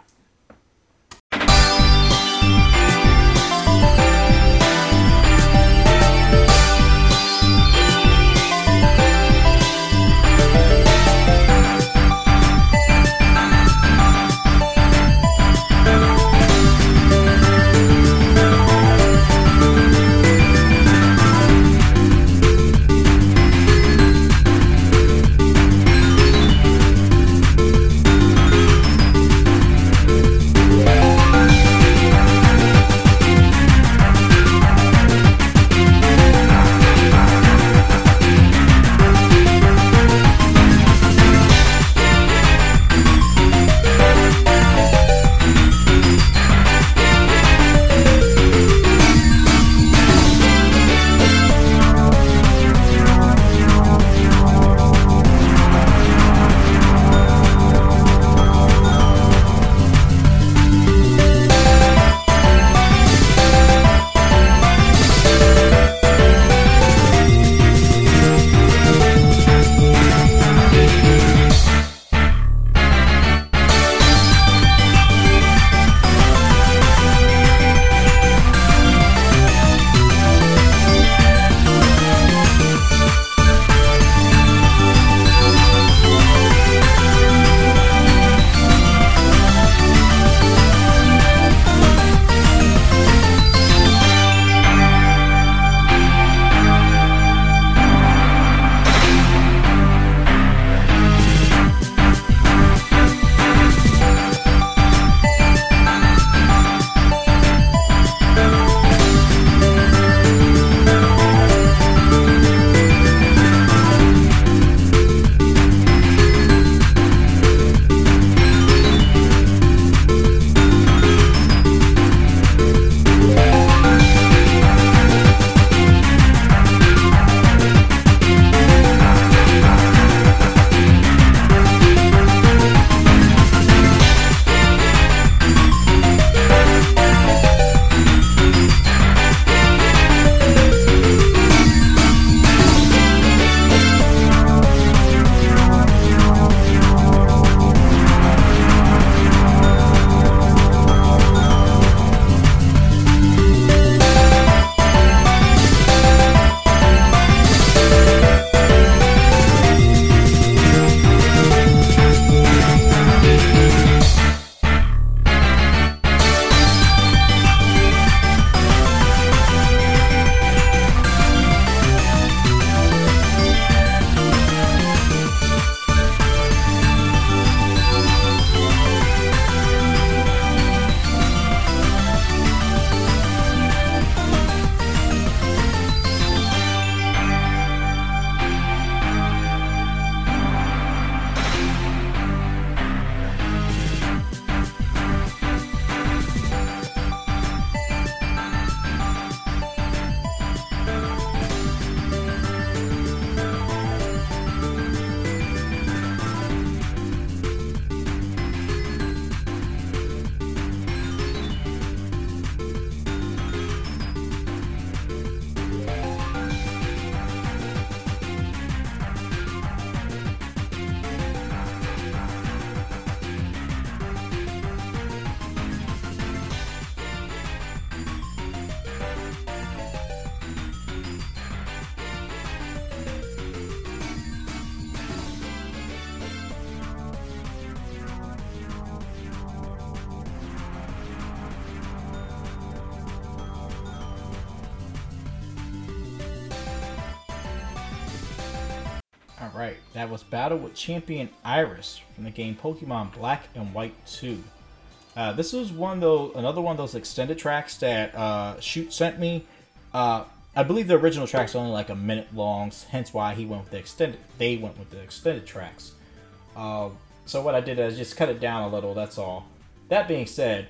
With Champion Iris from the game Pokemon Black and White 2. Uh, this was one though, another one of those extended tracks that uh, Shoot sent me. Uh, I believe the original track's only like a minute long, hence why he went with the extended. They went with the extended tracks. Uh, so what I did is just cut it down a little. That's all. That being said,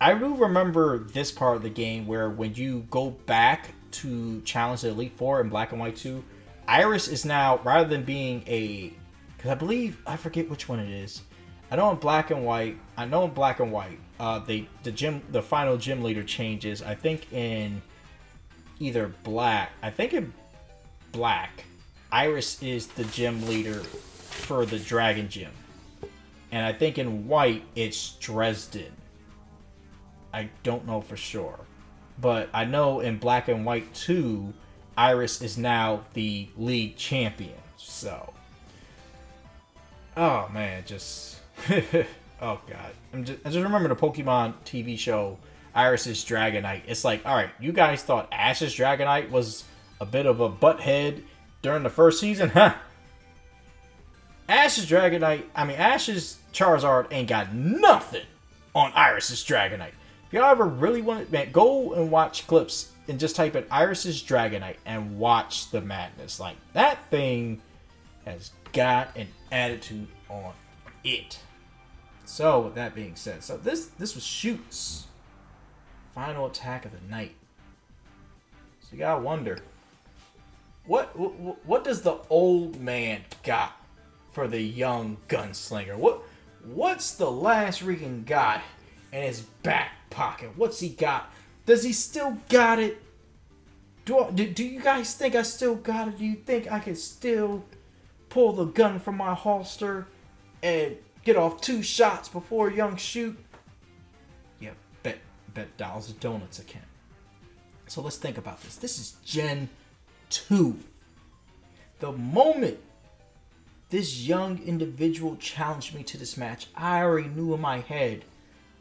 I do remember this part of the game where when you go back to challenge the Elite Four in Black and White 2, Iris is now rather than being a because I believe I forget which one it is. I know in Black and White, I know in Black and White, uh, they the gym the final gym leader changes. I think in either Black, I think in Black, Iris is the gym leader for the Dragon Gym, and I think in White it's Drayden. I don't know for sure. But I know in Black and White 2, Iris is now the league champion. So. Oh, man. Just. *laughs* oh, God. I'm just, I just remember the Pokemon TV show, Iris's Dragonite. It's like, alright, you guys thought Ash's Dragonite was a bit of a butthead during the first season? *laughs* Huh? Ash's Dragonite, I mean, Ash's Charizard ain't got nothing on Iris's Dragonite. If y'all ever really want man, go and watch clips and just type in Iris's Dragonite and watch the madness. Like that thing has got an attitude on it. So with that being said, so this this was shoots final attack of the night. So you gotta wonder what what, what does the old man got for the young gunslinger? What what's the last Regan got in his back pocket. What's he got? Does he still got it? Do, I, do, do you guys think I still got it? Do you think I can still pull the gun from my holster and get off two shots before young shoot? Yeah, bet bet dollars of donuts I can. So let's think about this. This is Gen 2. The moment this young individual challenged me to this match, I already knew in my head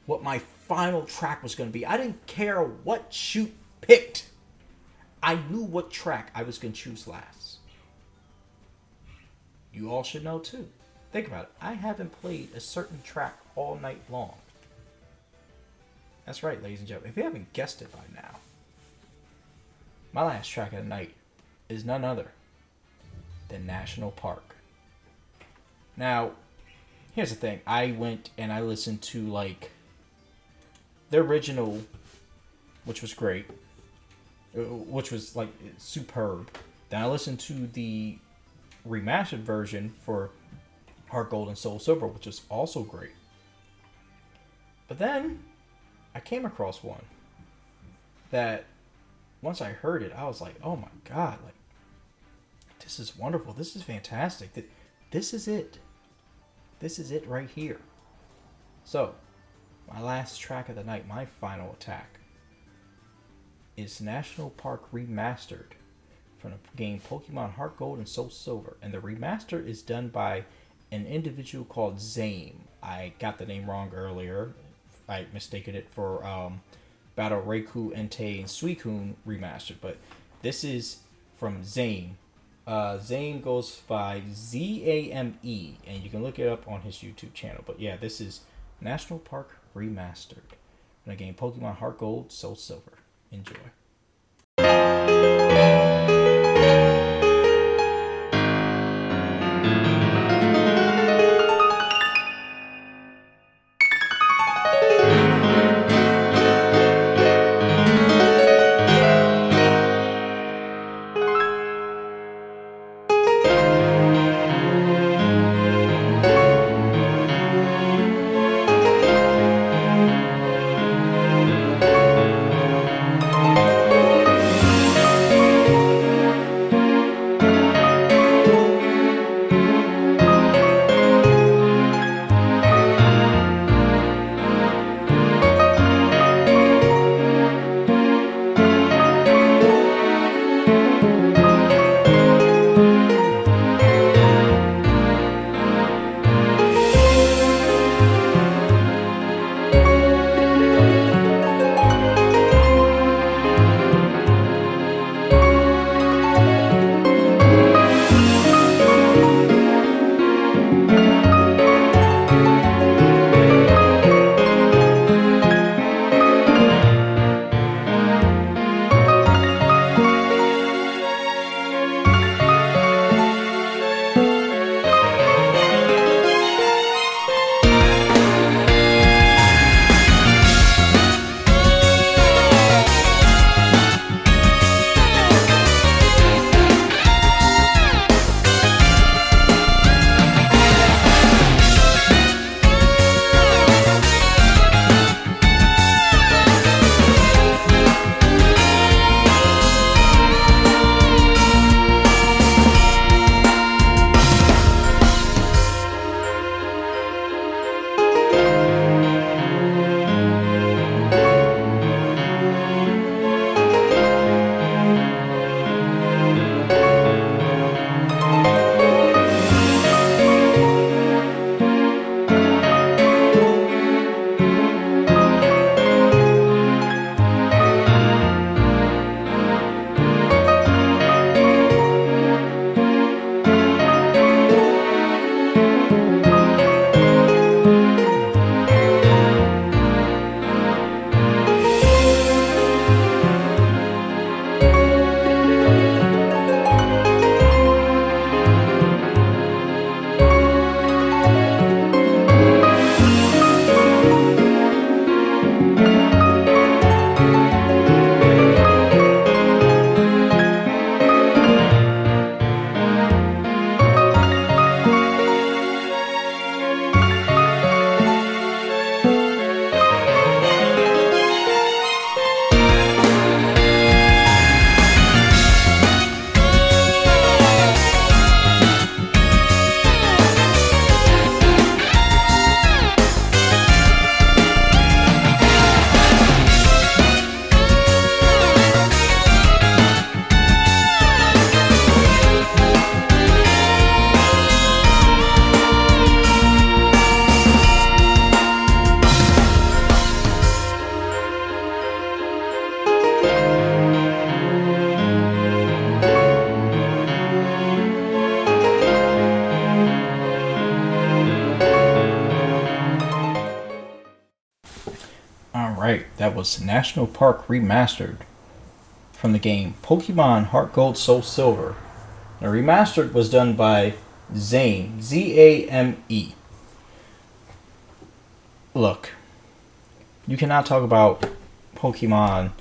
what my final track was going to be. I didn't care what shoot picked. I knew what track I was going to choose last. You all should know too. Think about it. I haven't played a certain track all night long. That's right, ladies and gentlemen. If you haven't guessed it by now, my last track of the night is none other than National Park. Now, here's the thing. I went and I listened to like the original, which was great, uh, which was like superb. Then I listened to the remastered version for Heart Gold and Soul Silver, which is also great. But then I came across one that once I heard it, I was like, "Oh my god! Like this is wonderful. This is fantastic. That this is it. This is it right here." So my last track of the night, my final attack, is National Park Remastered from the game Pokemon Heart Gold and Soul Silver. And the remaster is done by an individual called Zame. I got the name wrong earlier. I mistaken it for um, Battle Raikou, Entei, and Suicune remastered. But this is from Zame. Uh, Zame goes by Z A M E, and you can look it up on his YouTube channel. But yeah, this is National Park Remastered. And again, Pokemon Heart Gold, Soul Silver. Enjoy. Was National Park Remastered from the game Pokemon Heart Gold Soul Silver. The remastered was done by Zame, Z A M E. Look, you cannot talk about Pokemon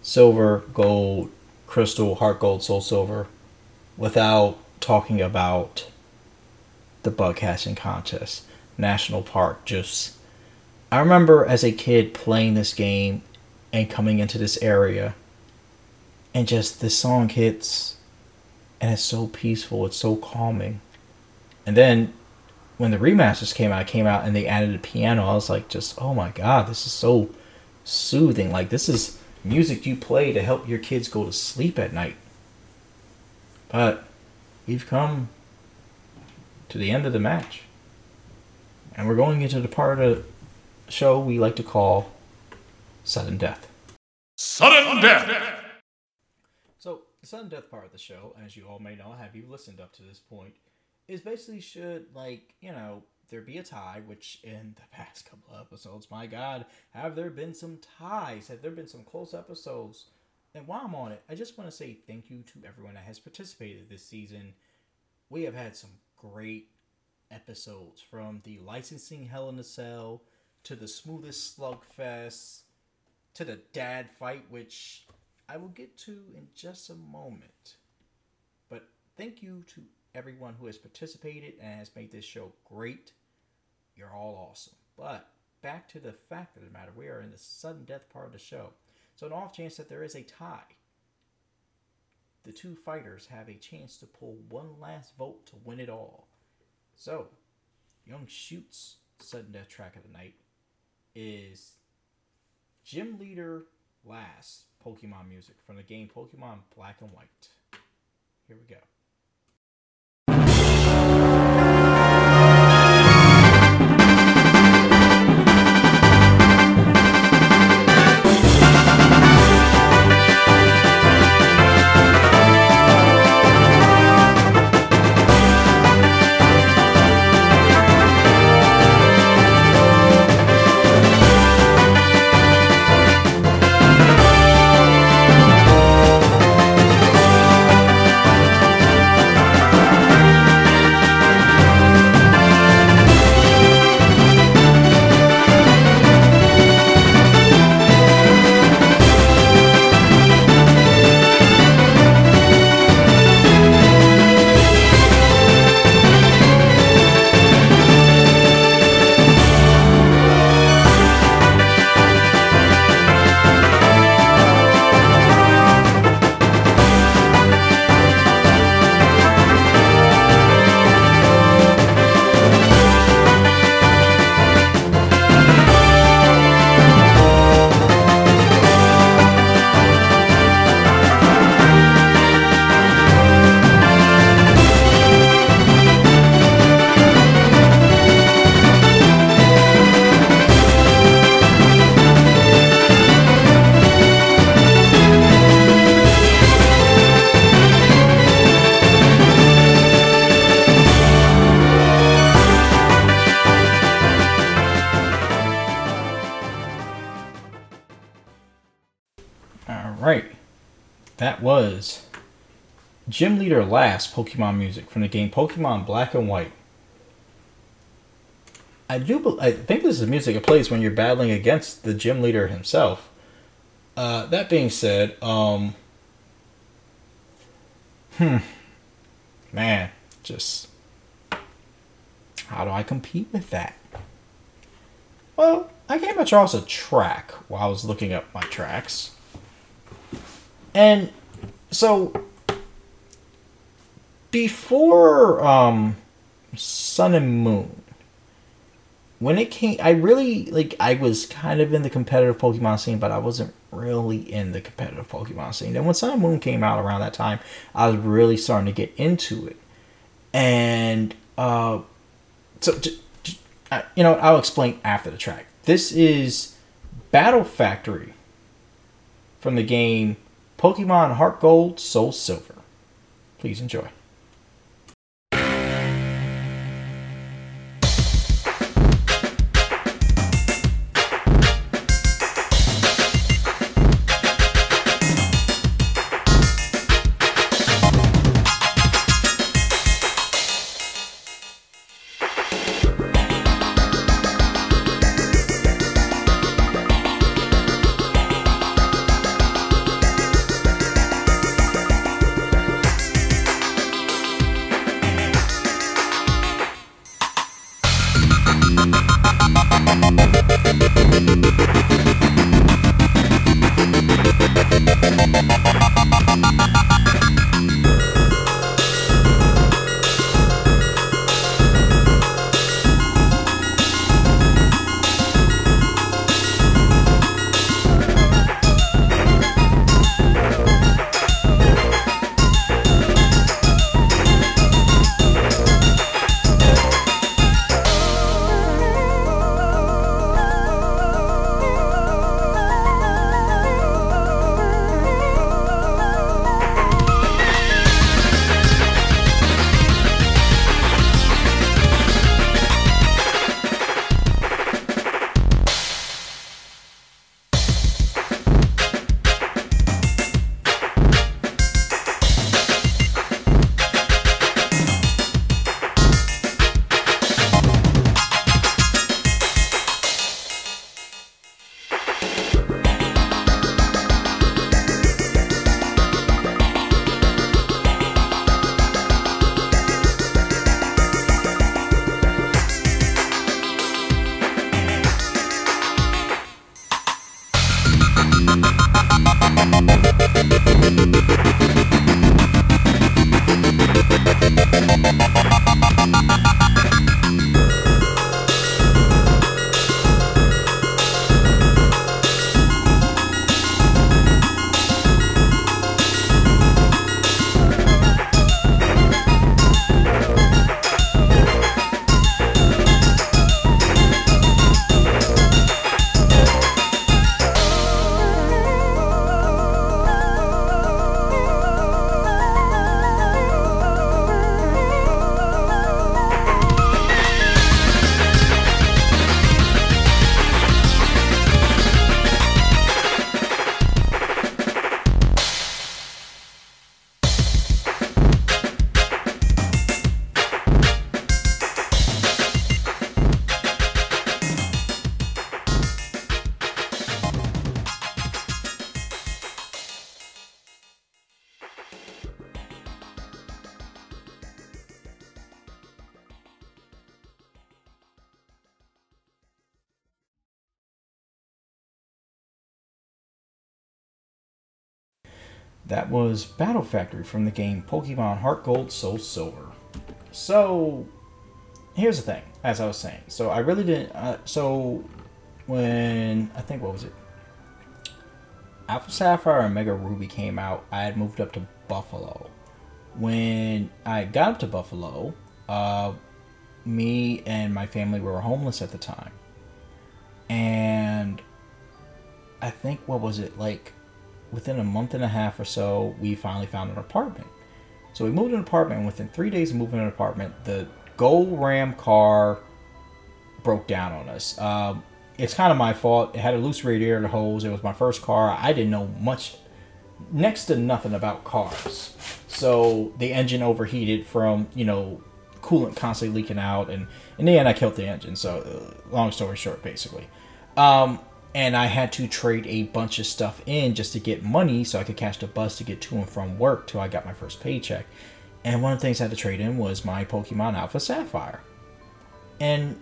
Silver, Gold, Crystal, Heart Gold, Soul Silver without talking about the bug catching contest. National Park just. I remember as a kid playing this game and coming into this area, and just this song hits, and it's so peaceful, it's so calming. And then when the remasters came out, came out and they added a piano, I was like, just oh my god, this is so soothing. Like this is music you play to help your kids go to sleep at night. But we've come to the end of the match. And we're going into the part of show we like to call Sudden Death. Sudden Death! So, the sudden death part of the show, as you all may know, have you listened up to this point, is basically should, like, you know, there be a tie, which in the *laughs* past couple of episodes, my God, have there been some ties? Have there been some close episodes? And while I'm on it, I just want to say thank you to everyone that has participated this season. We have had some great episodes from the licensing Hell in a Cell to the smoothest slugfest to the dad fight, which I will get to in just a moment. But thank you to everyone who has participated and has made this show great. You're all awesome. But back to the fact of the matter, we are in the sudden death part of the show. So, an off chance that there is a tie, the two fighters have a chance to pull one last vote to win it all. So, Young Shoot's sudden death track of the night is Gym Leader Last Pokemon music from the game Pokemon Black and White. Here we go. That was Gym Leader Last Pokemon music from the game Pokemon Black and White. I do. I think this is music it plays when you're battling against the gym leader himself. Uh, that being said, um, hmm, man, just how do I compete with that? Well, I came across a track while I was looking up my tracks. And so before um Sun and Moon when it came I really like I was kind of in the competitive Pokemon scene, but I wasn't really in the competitive Pokemon scene. And when Sun and Moon came out around that time, I was really starting to get into it. And uh so you know, I'll explain after the track. This is Battle Factory from the game Pokemon Heart Gold, Soul Silver. Please enjoy. Was Battle Factory from the game Pokemon Heart Gold Soul Silver. So, here's the thing, as I was saying. So, I really didn't. Uh, so, when. I think, what was it? Alpha Sapphire and Mega Ruby came out, I had moved up to Buffalo. When I got up to Buffalo, uh, me and my family were homeless at the time. And I think, what was it, like within a month and a half or so, we finally found an apartment. So we moved an apartment, and within three days of moving an apartment, the Gold Ram car broke down on us. Um, it's kind of my fault. It had a loose radiator hose. It was my first car. I didn't know much, next to nothing about cars. So the engine overheated from, you know, coolant constantly leaking out. And in the end, I killed the engine. So, uh, long story short, basically. Um, and I had to trade a bunch of stuff in just to get money so I could catch the bus to get to and from work till I got my first paycheck. And one of the things I had to trade in was my Pokemon Alpha Sapphire. And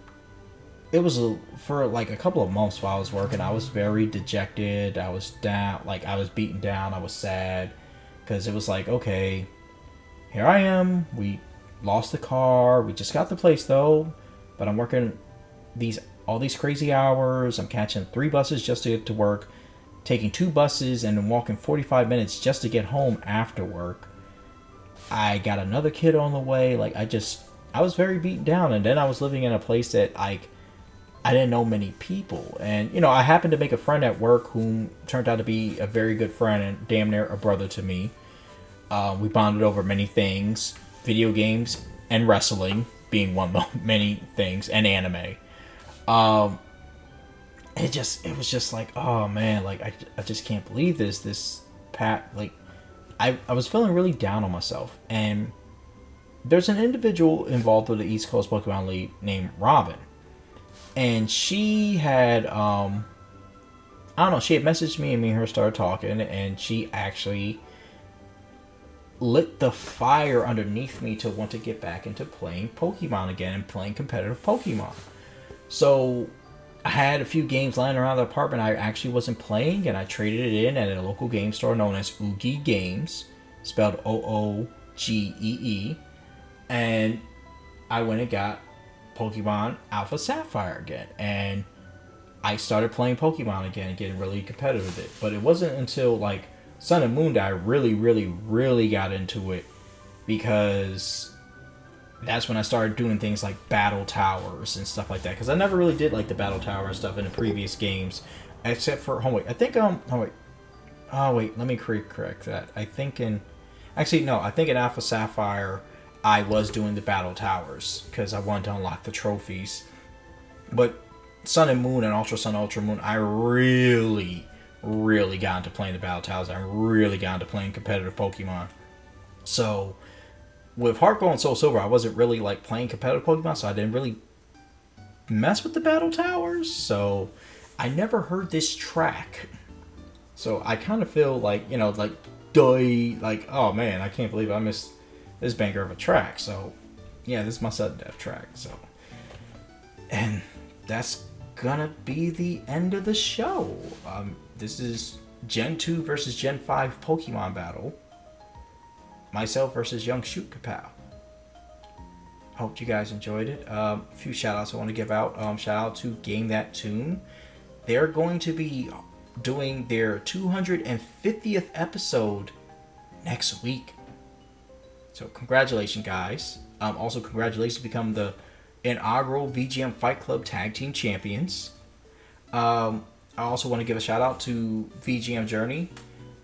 it was a, for like a couple of months while I was working, I was very dejected. I was down, like I was beaten down. I was sad because it was like, okay, here I am. We lost the car. We just got the place though, but I'm working these all these crazy hours. I'm catching three buses just to get to work, taking two buses, and then walking 45 minutes just to get home after work. I got another kid on the way. Like I just, I was very beaten down, and then I was living in a place that like I didn't know many people, and you know I happened to make a friend at work whom turned out to be a very good friend and damn near a brother to me. Uh, we bonded over many things, video games and wrestling being one of *laughs* many things, and anime um it just it was just like oh man like i, I just can't believe this this pat like I, I was feeling really down on myself. And there's an individual involved with the east coast pokemon league named robin. And she had um i don't know she had messaged me and me and her started talking and she actually lit the fire underneath me to want to get back into playing pokemon again and playing competitive pokemon so I had a few games lying around the apartment. I actually wasn't playing, and I traded it in at a local game store known as Oogie Games, spelled O O G E E, and I went and got Pokemon Alpha Sapphire again, and I started playing Pokemon again and getting really competitive with it. But it wasn't until like Sun and Moon that I really, really, really got into it because that's when I started doing things like battle towers and stuff like that. Because I never really did like the battle tower stuff in the previous games, except for oh wait, I think um oh wait, oh wait, let me correct that. I think in actually no, I think in Alpha Sapphire I was doing the battle towers because I wanted to unlock the trophies, but Sun and Moon and Ultra Sun Ultra Moon I really really got into playing the battle towers. I really got into playing competitive Pokemon. So with Heart Gold and Soul Silver, I wasn't really like playing competitive Pokemon, so I didn't really mess with the battle towers. So I never heard this track. So I kind of feel like you know, like die, like oh man, I can't believe I missed this banger of a track. So yeah, this is my sudden death track. So and that's gonna be the end of the show. Um, this is Gen 2 versus Gen 5 Pokemon battle myself versus Young Shootkapow. Hope you guys enjoyed it. Um, a few shout outs I want to give out. Um, shout out to Game That Tune. They're going to be doing their 250th episode next week. So, congratulations, guys. Um, also, congratulations to become the inaugural VGM Fight Club Tag Team Champions. Um, I also want to give a shout out to VGM Journey.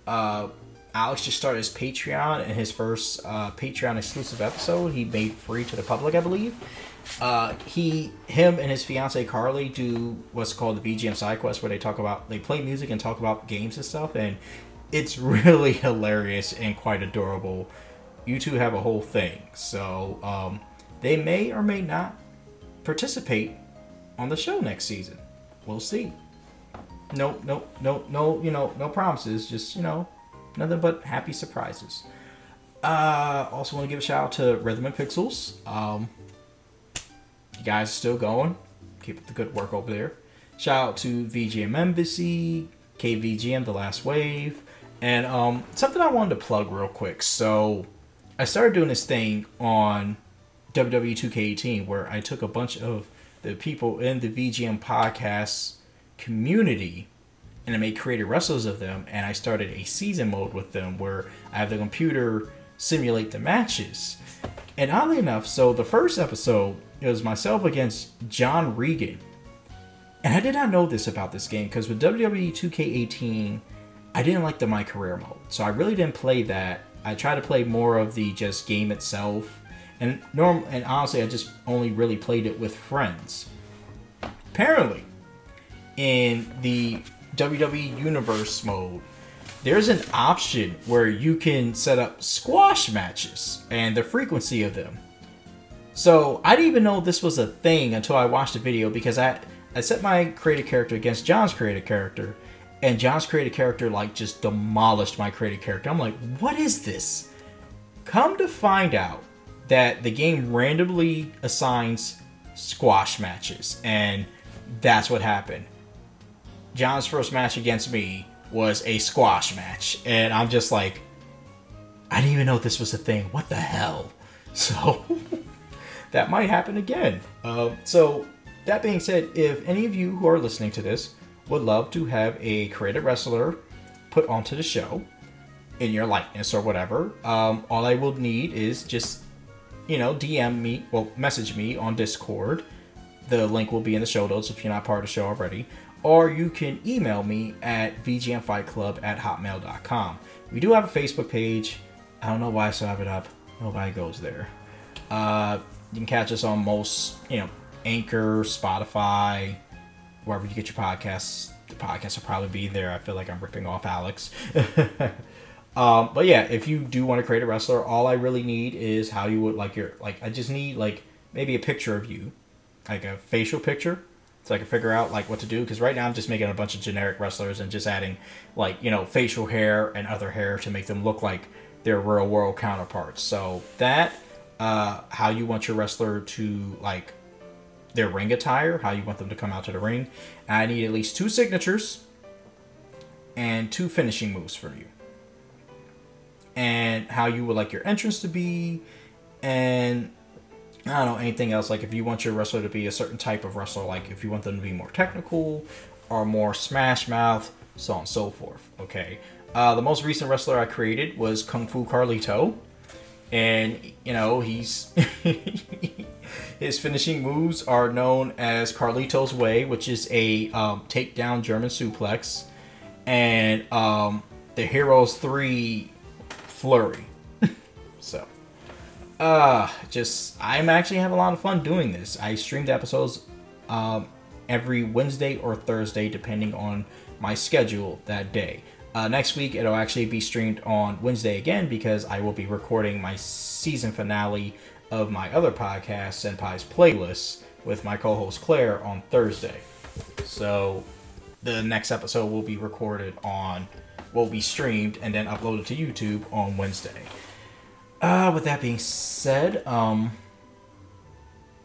Uh, Alex just started his Patreon, and his first uh, Patreon exclusive episode he made free to the public, I believe. Uh, he, him, and his fiance Carly do what's called the VGM side quest, where they talk about they play music and talk about games and stuff, and it's *laughs* really hilarious and quite adorable. You two have a whole thing, so um, they may or may not participate on the show next season. We'll see. No, no, no, no. You know, no promises. Just you know, nothing but happy surprises. Uh, also want to give a shout out to Rhythm and Pixels. Um, you guys are still going. Keep up the good work over there. Shout out to VGM Embassy, KVGM The Last Wave, And um, something I wanted to plug real quick. So I started doing this thing on WWE 2K18 where I took a bunch of the people in the VGM podcast community and I made creative wrestlers of them and I started a season mode with them where I have the computer simulate the matches. And oddly enough, so the first episode it was myself against John Regan. And I did not know this about this game because with WWE 2K18, I didn't like the My Career mode. So I really didn't play that. I tried to play more of the just game itself. And norm and honestly I just only really played it with friends. Apparently, in the WWE Universe mode, there's an option where you can set up squash matches and the frequency of them. So I didn't even know this was a thing until I watched the video because I I set my created character against John's created character, and John's created character like just demolished my created character. I'm like, what is this? Come to find out that the game randomly assigns squash matches, and that's what happened. John's first match against me was a squash match, and I'm just like, I didn't even know this was a thing. What the hell? *laughs* So that might happen again. Uh, so that being said, if any of you who are listening to this would love to have a creative wrestler put onto the show in your likeness or whatever, um, all I will need is just you know DM me, well, message me on Discord. The link will be in the show notes if you're not part of the show already or you can email me at vgmfightclub at hotmail.com. We do have a Facebook page. I don't know why I still have it up. Nobody goes there. Uh, you can catch us on most, you know, Anchor, Spotify, wherever you get your podcasts. The podcast will probably be there. I feel like I'm ripping off Alex. *laughs* um, but yeah, if you do want to create a wrestler, all I really need is how you would like your like. I just need like maybe a picture of you, like a facial picture so I can figure out like what to do. Because right now I'm just making a bunch of generic wrestlers and just adding like you know facial hair and other hair to make them look like their real world counterparts. So that uh, how you want your wrestler to like their ring attire, how you want them to come out to the ring. And I need at least two signatures and two finishing moves from you. And how you would like your entrance to be, and I don't know anything else. Like if you want your wrestler to be a certain type of wrestler, like if you want them to be more technical or more smash mouth, so on and so forth. Okay. Uh, the most recent wrestler I created was Kung Fu Carlito, and you know he's *laughs* his finishing moves are known as Carlito's Way, which is a um, takedown German suplex, and um, the Heroes Three Flurry. *laughs* so uh, just I'm actually having a lot of fun doing this. I stream the episodes um, every Wednesday or Thursday, depending on my schedule that day. Uh, next week, it'll actually be streamed on Wednesday again because I will be recording my season finale of my other podcast, Senpai's Playlist, with my co host Claire on Thursday. So the next episode will be recorded on, will be streamed and then uploaded to YouTube on Wednesday. Uh, with that being said, um,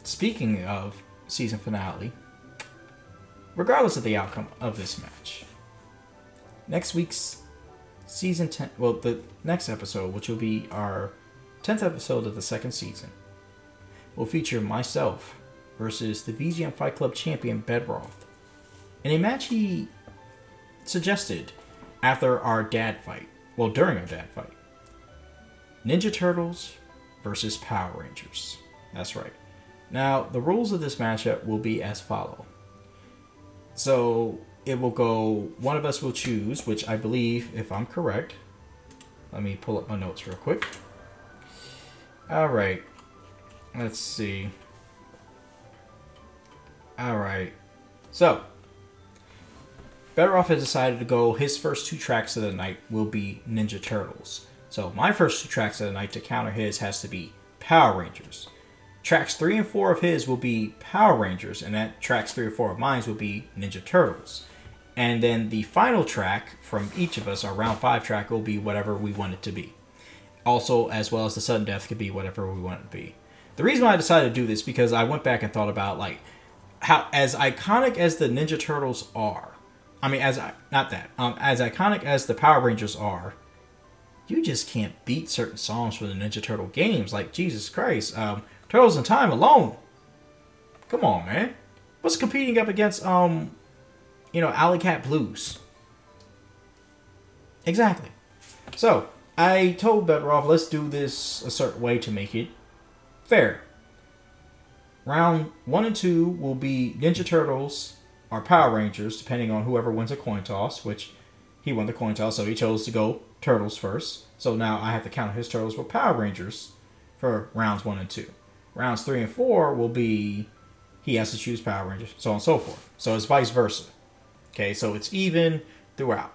speaking of season finale, regardless of the outcome of this match, next week's season 10, well, the next episode, which will be our 10th episode of the second season, will feature myself versus the VGM Fight Club champion Bedroth in a match he suggested after our dad fight. Well, during our dad fight. Ninja Turtles versus Power Rangers. That's right. Now, the rules of this matchup will be as follow. So, it will go, one of us will choose, which I believe, if I'm correct, let me pull up my notes real quick. All right. Let's see. All right. So, Bedroth has decided to go, his first two tracks of the night will be Ninja Turtles. So my first two tracks of the night to counter his has to be Power Rangers. Tracks three and four of his will be Power Rangers, and that tracks three or four of mine will be Ninja Turtles. And then the final track from each of us, our round five track, will be whatever we want it to be. Also, as well as the sudden death could be whatever we want it to be. The reason why I decided to do this because I went back and thought about like how as iconic as the Ninja Turtles are, I mean, as not that, um, as iconic as the Power Rangers are, you just can't beat certain songs from the Ninja Turtle games. Like Jesus Christ, um, Turtles in Time alone. Come on, man. What's competing up against um, you know, Alley Cat Blues? Exactly. So I told Bedroth, let's do this a certain way to make it fair. Round one and two will be Ninja Turtles or Power Rangers, depending on whoever wins a coin toss, which he won the coin toss, so he chose to go Turtles first. So now I have to count his Turtles with Power Rangers for rounds one and two. Rounds three and four will be he has to choose Power Rangers, so on and so forth. So it's vice versa. Okay, so it's even throughout.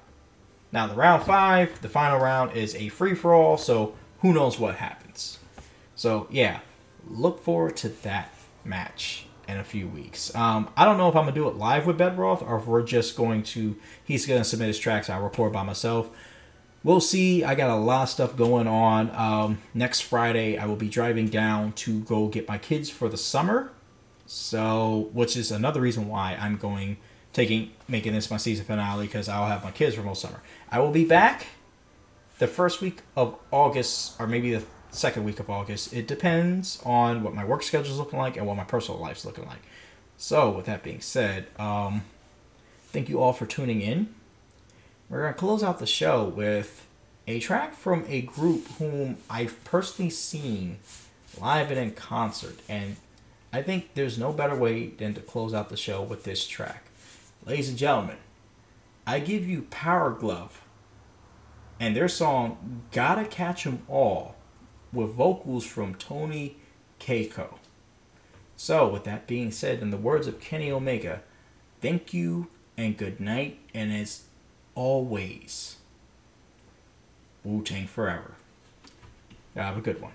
Now the round five, the final round is a free for all, so who knows what happens. So yeah, look forward to that match in a few weeks. Um, I don't know if I'm gonna do it live with Bedroth or if we're just going to he's gonna submit his tracks. I'll record by myself. We'll see. I got a lot of stuff going on. Um, next Friday, I will be driving down to go get my kids for the summer. So, which is another reason why I'm going taking making this my season finale because I'll have my kids for most summer. I will be back the first week of August or maybe the second week of August. It depends on what my work schedule is looking like and what my personal life's looking like. So, with that being said, um, thank you all for tuning in. We're going to close out the show with a track from a group whom I've personally seen live and in concert. And I think there's no better way than to close out the show with this track. Ladies and gentlemen, I give you Powerglove and their song Gotta Catch 'em All with vocals from Tony Kakko. So, with that being said, in the words of Kenny Omega, thank you and good night, and as always, Wu Tang forever. Have a good one.